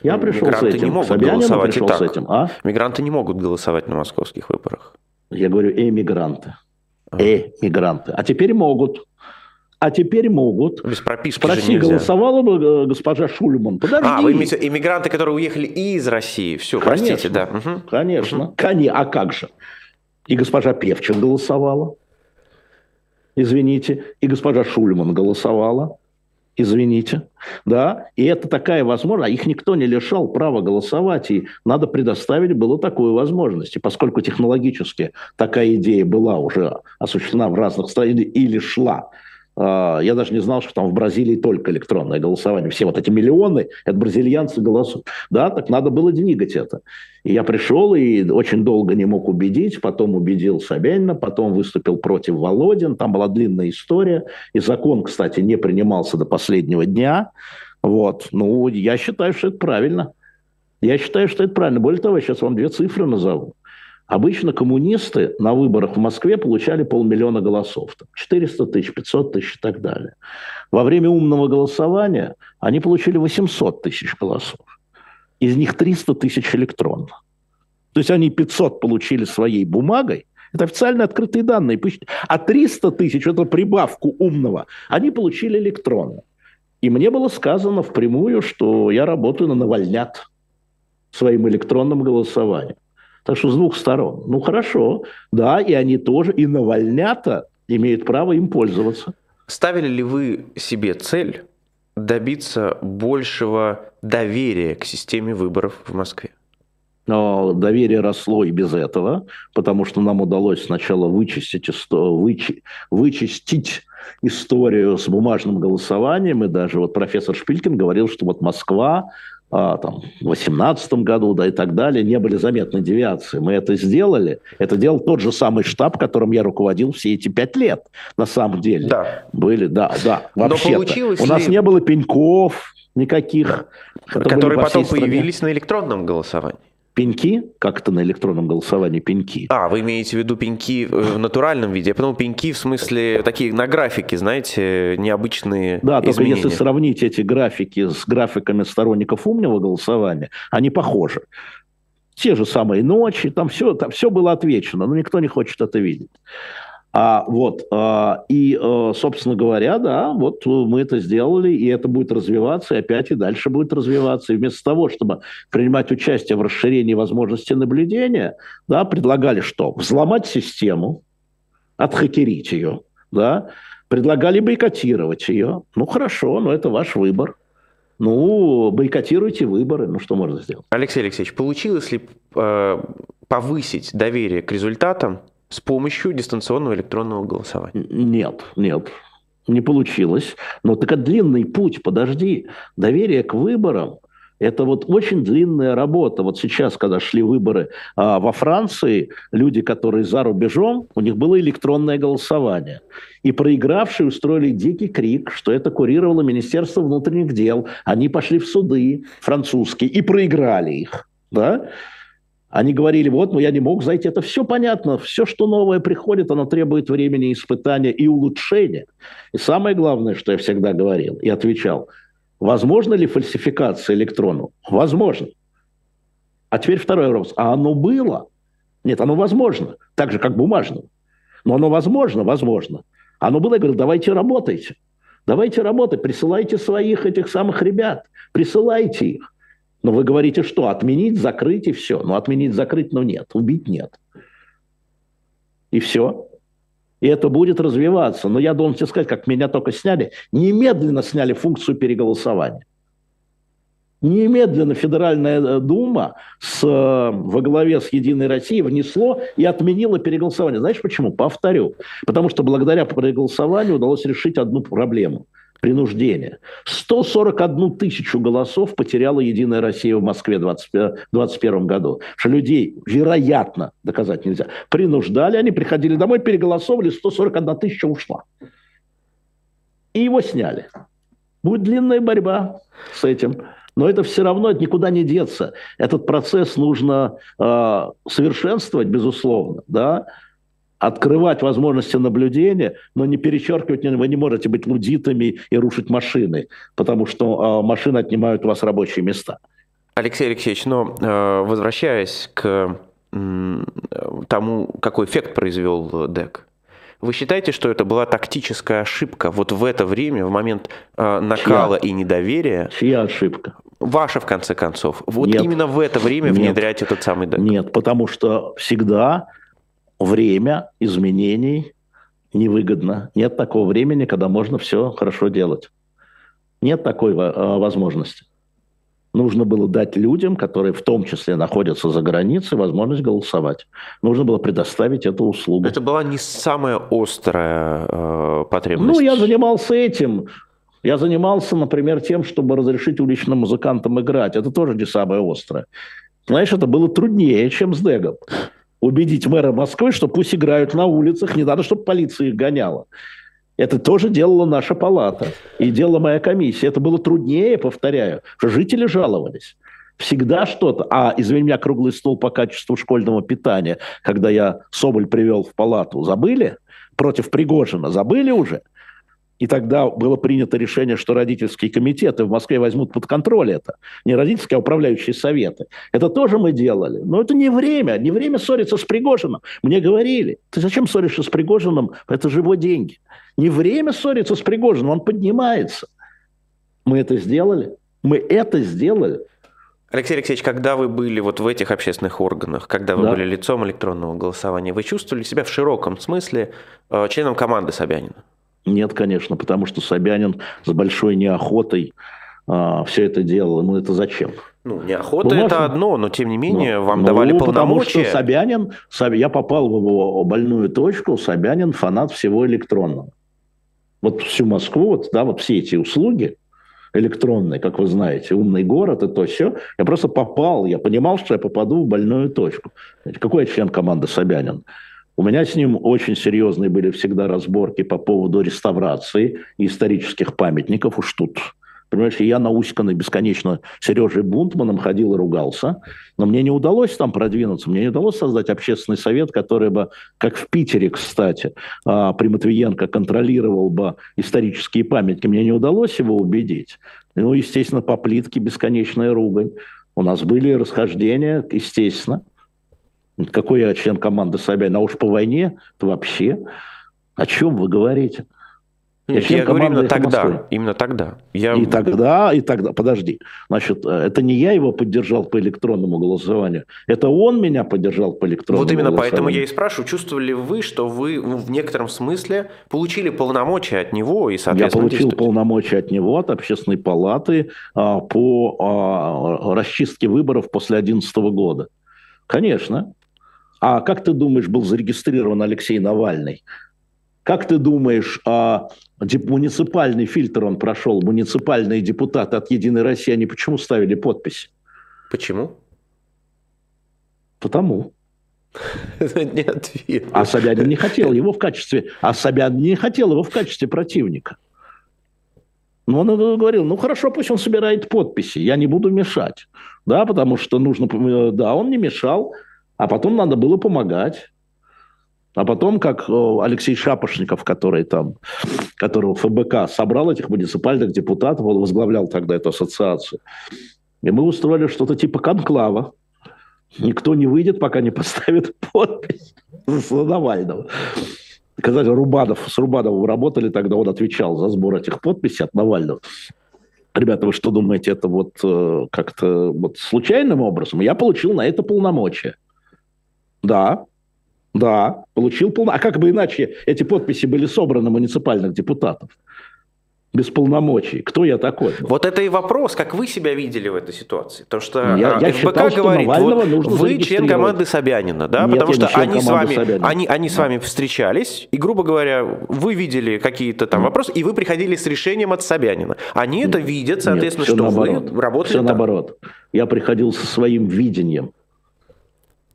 Я пришел Мигранты с этим. Не могут Собянин голосовать пришел с этим. А? Мигранты не могут голосовать на московских выборах. Я говорю эмигранты. А. Эмигранты. А теперь могут. А теперь могут. Без прописки Спроси, голосовала бы э, госпожа Шульман. Подожди. А, вы имеете иммигранты, которые уехали из России. Все, конечно, простите, да. Угу. Конечно. Угу. А как же? И госпожа Певчин голосовала извините, и госпожа Шульман голосовала, извините, да, и это такая возможность, а их никто не лишал права голосовать, и надо предоставить было такую возможность. И поскольку технологически такая идея была уже осуществлена в разных странах или шла я даже не знал, что там в Бразилии только электронное голосование. Все вот эти миллионы, это бразильянцы голосуют. Да, так надо было двигать это. И я пришел и очень долго не мог убедить, потом убедил Собянина, потом выступил против Володин, там была длинная история. И закон, кстати, не принимался до последнего дня. Вот. Ну, я считаю, что это правильно. Я считаю, что это правильно. Более того, я сейчас вам две цифры назову. Обычно коммунисты на выборах в Москве получали полмиллиона голосов. 400 тысяч, 500 тысяч и так далее. Во время умного голосования они получили 800 тысяч голосов. Из них 300 тысяч электронно. То есть они 500 получили своей бумагой, это официально открытые данные. А 300 тысяч, это прибавку умного, они получили электронно. И мне было сказано впрямую, что я работаю на Навальнят своим электронным голосованием. Так что с двух сторон. Ну хорошо, да, и они тоже, и навальнята имеют право им пользоваться. Ставили ли вы себе цель добиться большего доверия к системе выборов в Москве? Но доверие росло и без этого, потому что нам удалось сначала вычистить, вычи, вычистить историю с бумажным голосованием, и даже вот профессор Шпилькин говорил, что вот Москва а, там, в 2018 году, да, и так далее, не были заметны девиации. Мы это сделали. Это делал тот же самый штаб, которым я руководил все эти пять лет, на самом деле. Да. Были, да, да. Вообще Но получилось У нас не было пеньков никаких. Которые потом появились на электронном голосовании пеньки, как это на электронном голосовании пеньки. А, вы имеете в виду пеньки в натуральном виде? Я подумал, пеньки в смысле такие на графике, знаете, необычные Да, только изменения. если сравнить эти графики с графиками сторонников умного голосования, они похожи. Те же самые ночи, там все, там все было отвечено, но никто не хочет это видеть. А, вот, а, и, а, собственно говоря, да, вот мы это сделали, и это будет развиваться, и опять и дальше будет развиваться. И вместо того, чтобы принимать участие в расширении возможностей наблюдения, да, предлагали что? Взломать систему, отхакерить ее, да, предлагали бойкотировать ее. Ну, хорошо, но это ваш выбор. Ну, бойкотируйте выборы, ну что можно сделать? Алексей Алексеевич, получилось ли э, повысить доверие к результатам с помощью дистанционного электронного голосования? Нет, нет, не получилось. Но так длинный путь, подожди. Доверие к выборам – это вот очень длинная работа. Вот сейчас, когда шли выборы а, во Франции, люди, которые за рубежом, у них было электронное голосование. И проигравшие устроили дикий крик, что это курировало Министерство внутренних дел. Они пошли в суды французские и проиграли их. Да? Они говорили, вот, ну я не мог зайти. Это все понятно. Все, что новое приходит, оно требует времени, испытания и улучшения. И самое главное, что я всегда говорил и отвечал, возможно ли фальсификация электрону? Возможно. А теперь второй вопрос. А оно было? Нет, оно возможно. Так же, как бумажное. Но оно возможно, возможно. Оно было, я говорю, давайте работайте. Давайте работать, присылайте своих этих самых ребят, присылайте их. Но вы говорите, что отменить, закрыть и все. Ну, отменить, закрыть, но нет. Убить нет. И все. И это будет развиваться. Но я должен тебе сказать, как меня только сняли, немедленно сняли функцию переголосования. Немедленно Федеральная э, Дума с, э, во главе с «Единой Россией» внесло и отменила переголосование. Знаешь почему? Повторю. Потому что благодаря переголосованию удалось решить одну проблему – принуждения. 141 тысячу голосов потеряла «Единая Россия» в Москве в 2021 году. Что людей, вероятно, доказать нельзя, принуждали, они приходили домой, переголосовывали, 141 тысяча ушла. И его сняли. Будет длинная борьба с этим. Но это все равно это никуда не деться. Этот процесс нужно э, совершенствовать, безусловно, да, открывать возможности наблюдения, но не перечеркивать, вы не можете быть лудитами и рушить машины, потому что э, машины отнимают у вас рабочие места. Алексей Алексеевич, но э, возвращаясь к тому, какой эффект произвел ДЭК, вы считаете, что это была тактическая ошибка вот в это время, в момент э, накала Чья? и недоверия? Чья ошибка? Ваша, в конце концов. Вот Нет. именно в это время Нет. внедрять этот самый ДЭК? Нет, потому что всегда время изменений невыгодно. Нет такого времени, когда можно все хорошо делать. Нет такой э, возможности. Нужно было дать людям, которые в том числе находятся за границей, возможность голосовать. Нужно было предоставить эту услугу. Это была не самая острая э, потребность. Ну, я занимался этим. Я занимался, например, тем, чтобы разрешить уличным музыкантам играть. Это тоже не самое острое. Знаешь, это было труднее, чем с Дегом убедить мэра Москвы, что пусть играют на улицах, не надо, чтобы полиция их гоняла. Это тоже делала наша палата и делала моя комиссия. Это было труднее, повторяю, что жители жаловались. Всегда что-то. А, извини меня, круглый стол по качеству школьного питания, когда я Соболь привел в палату, забыли? Против Пригожина забыли уже? И тогда было принято решение, что родительские комитеты в Москве возьмут под контроль это. Не родительские, а управляющие советы. Это тоже мы делали. Но это не время. Не время ссориться с Пригожиным. Мне говорили, ты зачем ссоришься с Пригожиным? Это же его деньги. Не время ссориться с Пригожиным, он поднимается. Мы это сделали. Мы это сделали. Алексей Алексеевич, когда вы были вот в этих общественных органах, когда вы да. были лицом электронного голосования, вы чувствовали себя в широком смысле э, членом команды Собянина? Нет, конечно, потому что Собянин с большой неохотой а, все это делал. Ему это зачем? Ну, неохота ну, это одно, но тем не менее ну, вам ну, давали полномочия. Потому что Собянин, я попал в его больную точку, Собянин фанат всего электронного. Вот всю Москву, вот, да, вот все эти услуги, электронный, как вы знаете, умный город и то все. Я просто попал, я понимал, что я попаду в больную точку. Какой я член команды Собянин? У меня с ним очень серьезные были всегда разборки по поводу реставрации исторических памятников. Уж тут Понимаешь, я науськанный бесконечно Сережей Бунтманом ходил и ругался, но мне не удалось там продвинуться, мне не удалось создать общественный совет, который бы, как в Питере, кстати, а, при Матвиенко контролировал бы исторические памятники, мне не удалось его убедить. Ну, естественно, по плитке бесконечная ругань. У нас были расхождения, естественно. Какой я член команды Собянина? А уж по войне, то вообще. О чем вы говорите? Нет, я, говорю именно тогда, Москвы. именно тогда. Я... И тогда, и тогда, подожди. Значит, э, это не я его поддержал по электронному голосованию, это он меня поддержал по электронному Вот именно голосованию. поэтому я и спрашиваю, чувствовали ли вы, что вы в некотором смысле получили полномочия от него и, соответственно, Я получил полномочия от него, от общественной палаты а, по а, расчистке выборов после 2011 года. Конечно. А как ты думаешь, был зарегистрирован Алексей Навальный? Как ты думаешь, а, муниципальный фильтр он прошел, муниципальные депутаты от «Единой России», они почему ставили подпись? Почему? Потому. Это не ответ. А Собянин не хотел его в качестве... А Собянин не хотел его в качестве противника. Но он говорил, ну хорошо, пусть он собирает подписи, я не буду мешать. Да, потому что нужно... Да, он не мешал, а потом надо было помогать. А потом, как Алексей Шапошников, который там, которого ФБК собрал этих муниципальных депутатов, он возглавлял тогда эту ассоциацию. И мы устроили что-то типа конклава. Никто не выйдет, пока не поставит подпись за Навального. Кстати, Рубанов, с Рубановым работали тогда, он отвечал за сбор этих подписей от Навального. Ребята, вы что думаете, это вот э, как-то вот случайным образом? Я получил на это полномочия. Да, да, получил полно. А как бы иначе эти подписи были собраны муниципальных депутатов? без полномочий. Кто я такой? Вот это и вопрос, как вы себя видели в этой ситуации. Потому что я, я ФБК считал, говорит, вот вы член команды Собянина, да? Нет, потому что они с, вами, Собянина. они, они с вами встречались, и, грубо говоря, вы видели какие-то там вопросы, и вы приходили с решением от Собянина. Они это видят, соответственно, Нет, что наоборот. вы работали Все так. наоборот. Я приходил со своим видением.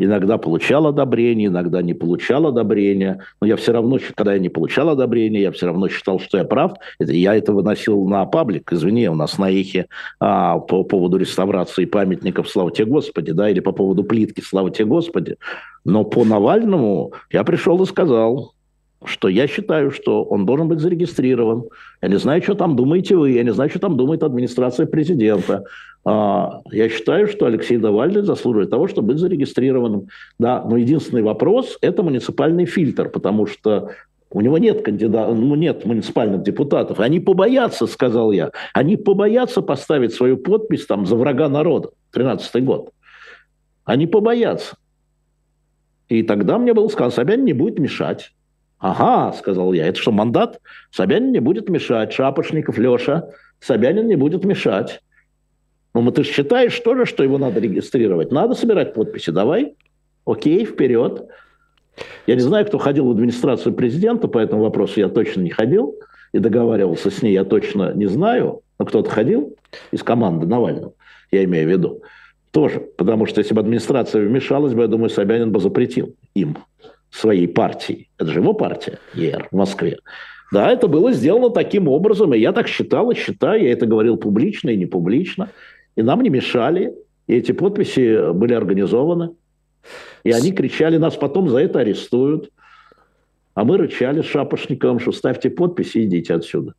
Иногда получал одобрение, иногда не получал одобрения. Но я все равно, когда я не получал одобрения, я все равно считал, что я прав. Это, я это выносил на паблик. Извини, у нас на эхе а, по поводу реставрации памятников «Слава тебе Господи», да, или по поводу плитки «Слава тебе Господи». Но по Навальному я пришел и сказал, что я считаю, что он должен быть зарегистрирован. Я не знаю, что там думаете вы, я не знаю, что там думает администрация президента. А, я считаю, что Алексей Навальный заслуживает того, чтобы быть зарегистрированным. Да, но единственный вопрос – это муниципальный фильтр, потому что у него нет кандидатов, ну, нет муниципальных депутатов. Они побоятся, сказал я, они побоятся поставить свою подпись там за врага народа, 13 год. Они побоятся. И тогда мне было сказано, Собянин не будет мешать. Ага, сказал я, это что, мандат? Собянин не будет мешать. Шапошников, Леша, Собянин не будет мешать. Ну, ты же считаешь тоже, что его надо регистрировать? Надо собирать подписи, давай. Окей, вперед. Я не знаю, кто ходил в администрацию президента по этому вопросу, я точно не ходил и договаривался с ней, я точно не знаю, но кто-то ходил из команды Навального, я имею в виду, тоже, потому что если бы администрация вмешалась бы, я думаю, Собянин бы запретил им своей партии. Это же его партия, ЕР, в Москве. Да, это было сделано таким образом, и я так считал и считаю, я это говорил публично и не публично, и нам не мешали, и эти подписи были организованы, и они кричали, нас потом за это арестуют, а мы рычали с что ставьте подписи идите отсюда.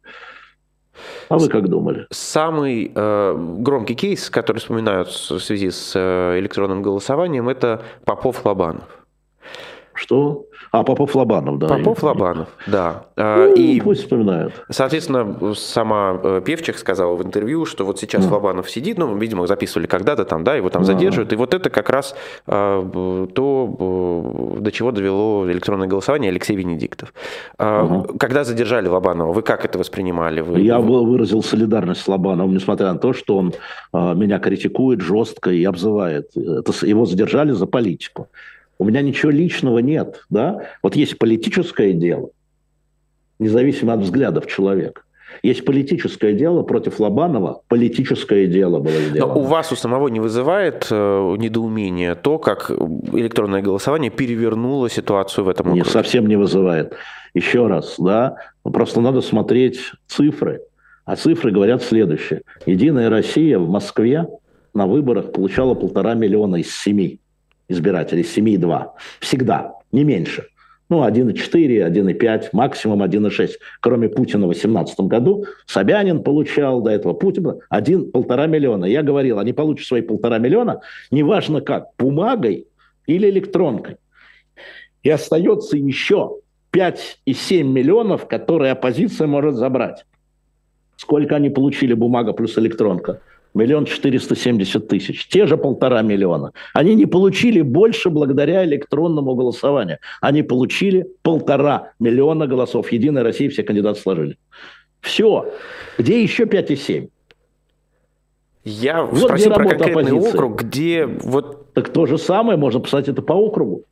А вы как думали? Самый э, громкий кейс, который вспоминают в связи с э, электронным голосованием, это Попов-Лобанов. Что? А, Попов Лобанов, да. Попов Лобанов, да. А, ну, и, пусть вспоминают. Соответственно, сама э, Певчих сказала в интервью, что вот сейчас mm. Лобанов сидит, ну, видимо, записывали когда-то там, да, его там задерживают, и вот это как раз а, то, до чего довело электронное голосование Алексей Венедиктов. Mm-hmm. Когда задержали Лобанова, вы как это воспринимали? Вы... Я выразил солидарность с Лобановым, несмотря на то, что он меня критикует жестко и обзывает. Это, его задержали за политику. У меня ничего личного нет, да? Вот есть политическое дело, независимо от взглядов человека. Есть политическое дело против Лобанова, политическое дело было сделано. Но у вас у самого не вызывает э, недоумение то, как электронное голосование перевернуло ситуацию в этом округе? Не, совсем не вызывает. Еще раз, да, просто надо смотреть цифры. А цифры говорят следующее. Единая Россия в Москве на выборах получала полтора миллиона из семи избирателей, из семи и два. Всегда, не меньше ну, 1,4, 1,5, максимум 1,6. Кроме Путина в 2018 году, Собянин получал до этого Путин один полтора миллиона. Я говорил, они получат свои полтора миллиона, неважно как, бумагой или электронкой. И остается еще 5,7 миллионов, которые оппозиция может забрать. Сколько они получили бумага плюс электронка? Миллион четыреста семьдесят тысяч, те же полтора миллиона. Они не получили больше благодаря электронному голосованию. Они получили полтора миллиона голосов. Единая Россия все кандидаты сложили. Все. Где еще 5,7? Я вот спросил про конкретный оппозиции. округ, где вот... Так то же самое, можно посмотреть это по округу.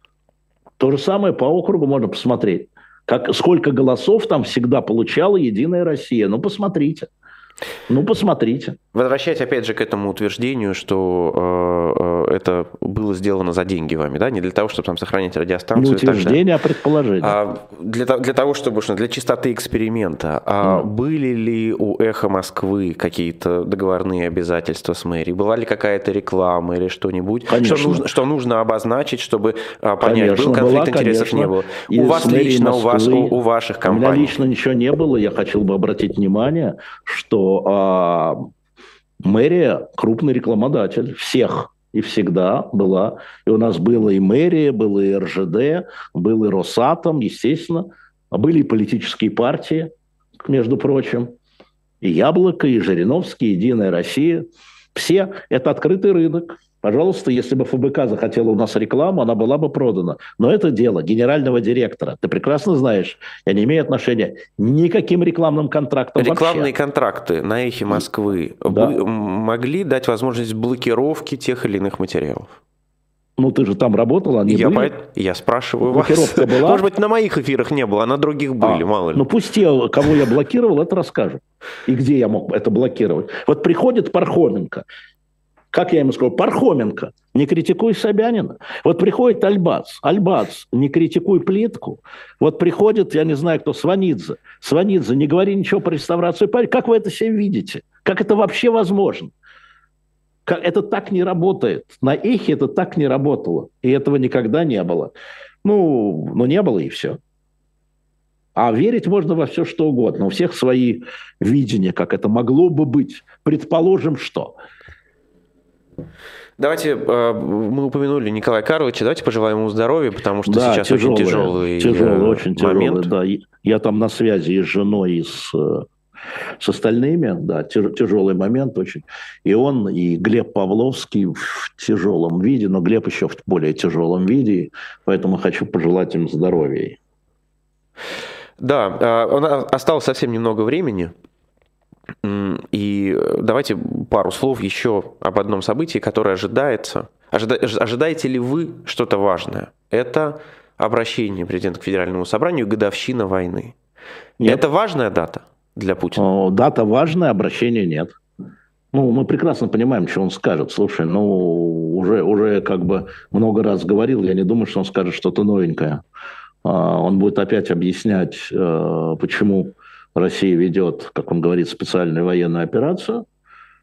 То же самое по округу можно посмотреть. Как, сколько голосов там всегда получала Единая Россия. Ну, посмотрите. Ну, посмотрите. Возвращаясь опять же к этому утверждению, что э, э, это было сделано за деньги вами, да, не для того, чтобы там сохранить радиостанцию. Не утверждение, а предположение. А для, для того, чтобы, для чистоты эксперимента, а mm. были ли у «Эхо Москвы» какие-то договорные обязательства с мэрией? Была ли какая-то реклама или что-нибудь, что нужно, что нужно обозначить, чтобы а, понять, конечно, был конфликт была, интересов, конечно. не было? И у вас лично, Москвы, у вас, у, у ваших компаний? У меня лично ничего не было, я хотел бы обратить внимание, что а, мэрия крупный рекламодатель всех и всегда была. И у нас было и мэрия, было и РЖД, был и Росатом, естественно. А были и политические партии, между прочим. И Яблоко, и Жириновский, и Единая Россия. Все – это открытый рынок. Пожалуйста, если бы ФБК захотела у нас рекламу, она была бы продана. Но это дело генерального директора. Ты прекрасно знаешь, я не имею отношения никаким рекламным контрактам Рекламные вообще. контракты на эхе Москвы да. могли дать возможность блокировки тех или иных материалов? Ну, ты же там работал, они я были? По... Я спрашиваю Блокировка вас. была? Может быть, на моих эфирах не было, а на других были, а, мало ли. Ну, пусть те, кого я блокировал, это расскажут. И где я мог это блокировать. Вот приходит Пархоменко, как я ему сказал, Пархоменко, не критикуй Собянина. Вот приходит Альбац, Альбац, не критикуй плитку. Вот приходит, я не знаю кто, Сванидзе. Сванидзе, не говори ничего про реставрацию пари. Как вы это себе видите? Как это вообще возможно? Как, это так не работает. На эхе это так не работало. И этого никогда не было. Ну, ну не было и все. А верить можно во все, что угодно. У всех свои видения, как это могло бы быть. Предположим, что – Давайте, э, мы упомянули Николая Карловича, давайте пожелаем ему здоровья, потому что да, сейчас тяжелый, очень тяжелый, тяжелый очень момент. Тяжелый, да. Я там на связи и с женой, и с, э, с остальными, да, тяжелый момент очень. И он, и Глеб Павловский в тяжелом виде, но Глеб еще в более тяжелом виде, поэтому хочу пожелать им здоровья. Да, э, осталось совсем немного времени. И давайте пару слов еще об одном событии, которое ожидается. Ожида... Ожидаете ли вы что-то важное? Это обращение президента к Федеральному собранию годовщина войны. Нет. Это важная дата для Путина? Дата важная, обращения нет. Ну, мы прекрасно понимаем, что он скажет. Слушай, ну, уже, уже как бы много раз говорил, я не думаю, что он скажет что-то новенькое. А, он будет опять объяснять, э, почему Россия ведет, как он говорит, специальную военную операцию,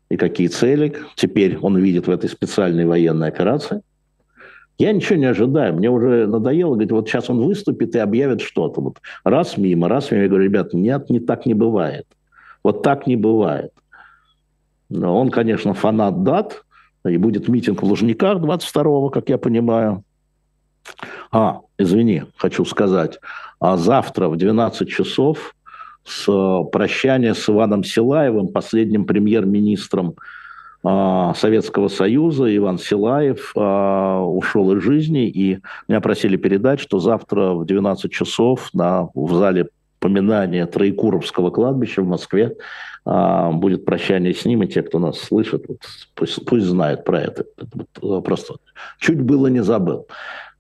и какие цели теперь он видит в этой специальной военной операции. Я ничего не ожидаю. Мне уже надоело говорить, вот сейчас он выступит и объявит что-то. Вот раз мимо, раз мимо. Я говорю, ребят, нет, не так не бывает. Вот так не бывает. Но он, конечно, фанат дат, и будет митинг в Лужниках 22-го, как я понимаю. А, извини, хочу сказать, а завтра в 12 часов с э, прощания с Иваном Силаевым, последним премьер-министром э, Советского Союза. Иван Силаев э, ушел из жизни, и меня просили передать, что завтра в 12 часов на, в зале поминания Троекуровского кладбища в Москве будет прощание с ним, и те, кто нас слышит, пусть, пусть знают про это. вот, просто чуть было не забыл.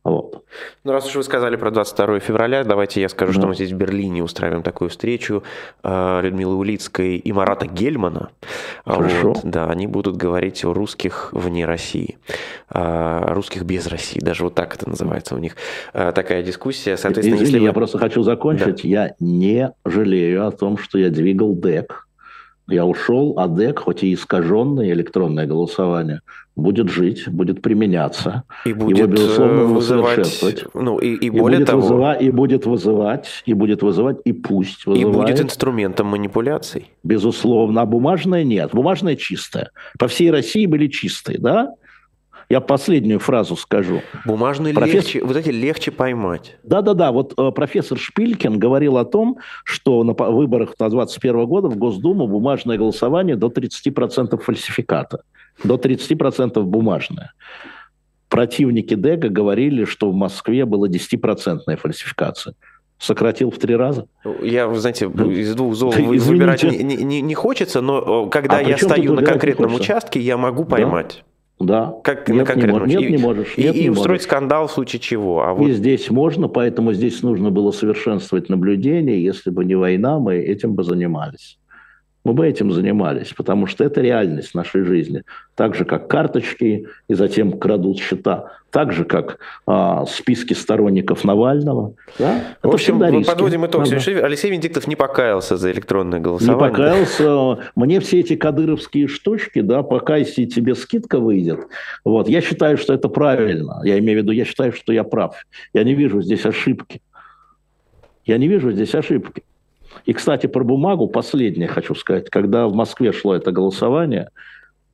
Вот. Ну, раз уж вы сказали про 22 февраля, давайте я скажу, да. что мы здесь в Берлине устраиваем такую встречу э, Людмилы Улицкой и Марата Гельмана. Хорошо. Вот, да, они будут говорить о русских вне России, русских без России, даже вот так это называется у них. Э, такая дискуссия. Соответственно, Извини, если вы... я просто хочу закончить. Да. Я не жалею о том, что я двигал ДЭК я ушел, а ДЭК, хоть и искаженное электронное голосование, будет жить, будет применяться. И будет Его, безусловно, вызывать... Ну, и, и, и более будет того... Вызывать, и будет вызывать, и будет вызывать, и пусть вызывает. И будет инструментом манипуляций. Безусловно. А бумажное нет. Бумажное чистое. По всей России были чистые, да? Я последнюю фразу скажу. Бумажные Профессор... легче, вот эти легче поймать. Да-да-да, вот э, профессор Шпилькин говорил о том, что на выборах на 2021 года в Госдуму бумажное голосование до 30% фальсификата. До 30% бумажное. Противники Дега говорили, что в Москве была 10% фальсификация сократил в три раза. Я, знаете, из двух зол выбирать не, не, не хочется, но когда а я стою на конкретном участке, я могу поймать. Да? Да. Как нет, на конкретном не, нет, не можешь. И, нет, и не устроить можешь. скандал в случае чего. А вот... И здесь можно, поэтому здесь нужно было совершенствовать наблюдение. Если бы не война, мы этим бы занимались мы бы этим занимались, потому что это реальность нашей жизни. Так же, как карточки, и затем крадут счета, так же, как а, списки сторонников Навального. Да? В общем, мы подводим итог. Надо. Алексей Венедиктов не покаялся за электронное голосование. Не покаялся. Мне все эти кадыровские штучки, да, покайся, и тебе скидка выйдет. Вот. Я считаю, что это правильно. Я имею в виду, я считаю, что я прав. Я не вижу здесь ошибки. Я не вижу здесь ошибки. И, кстати, про бумагу последнее хочу сказать. Когда в Москве шло это голосование,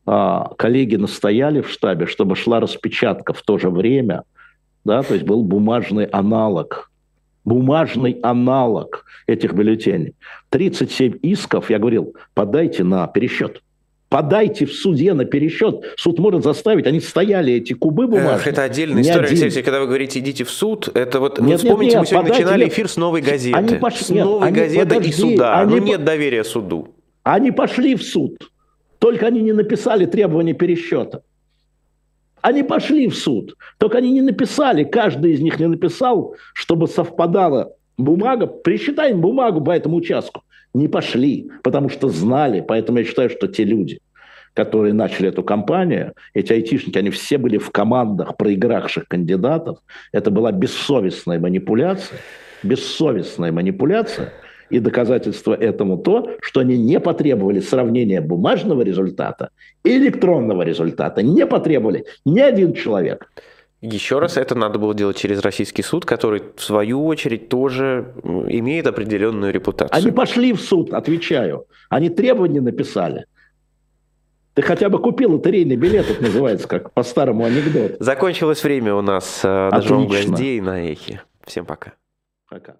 а, коллеги настояли в штабе, чтобы шла распечатка в то же время, да, то есть был бумажный аналог, бумажный аналог этих бюллетеней. 37 исков, я говорил, подайте на пересчет подайте в суде на пересчет. Суд может заставить. Они стояли, эти кубы бумажные. Эх, это отдельная история, один. Алексей, когда вы говорите, идите в суд, это вот, нет, вот вспомните, нет, нет, мы сегодня подайте, начинали нет. эфир с новой газеты. Они пошли, с новой нет, газеты подожди, и суда. Они, ну, нет доверия суду. Они пошли в суд. Только они не написали требования пересчета. Они пошли в суд. Только они не написали, каждый из них не написал, чтобы совпадала бумага. Присчитаем бумагу по этому участку не пошли, потому что знали. Поэтому я считаю, что те люди, которые начали эту кампанию, эти айтишники, они все были в командах проигравших кандидатов. Это была бессовестная манипуляция, бессовестная манипуляция. И доказательство этому то, что они не потребовали сравнения бумажного результата и электронного результата. Не потребовали ни один человек. Еще раз, это надо было делать через российский суд, который, в свою очередь, тоже имеет определенную репутацию. Они пошли в суд, отвечаю. Они требования написали. Ты хотя бы купил лотерейный билет, это называется, как по старому анекдоту. Закончилось время у нас. Нажмем гвоздей на эхе. Всем пока. Пока.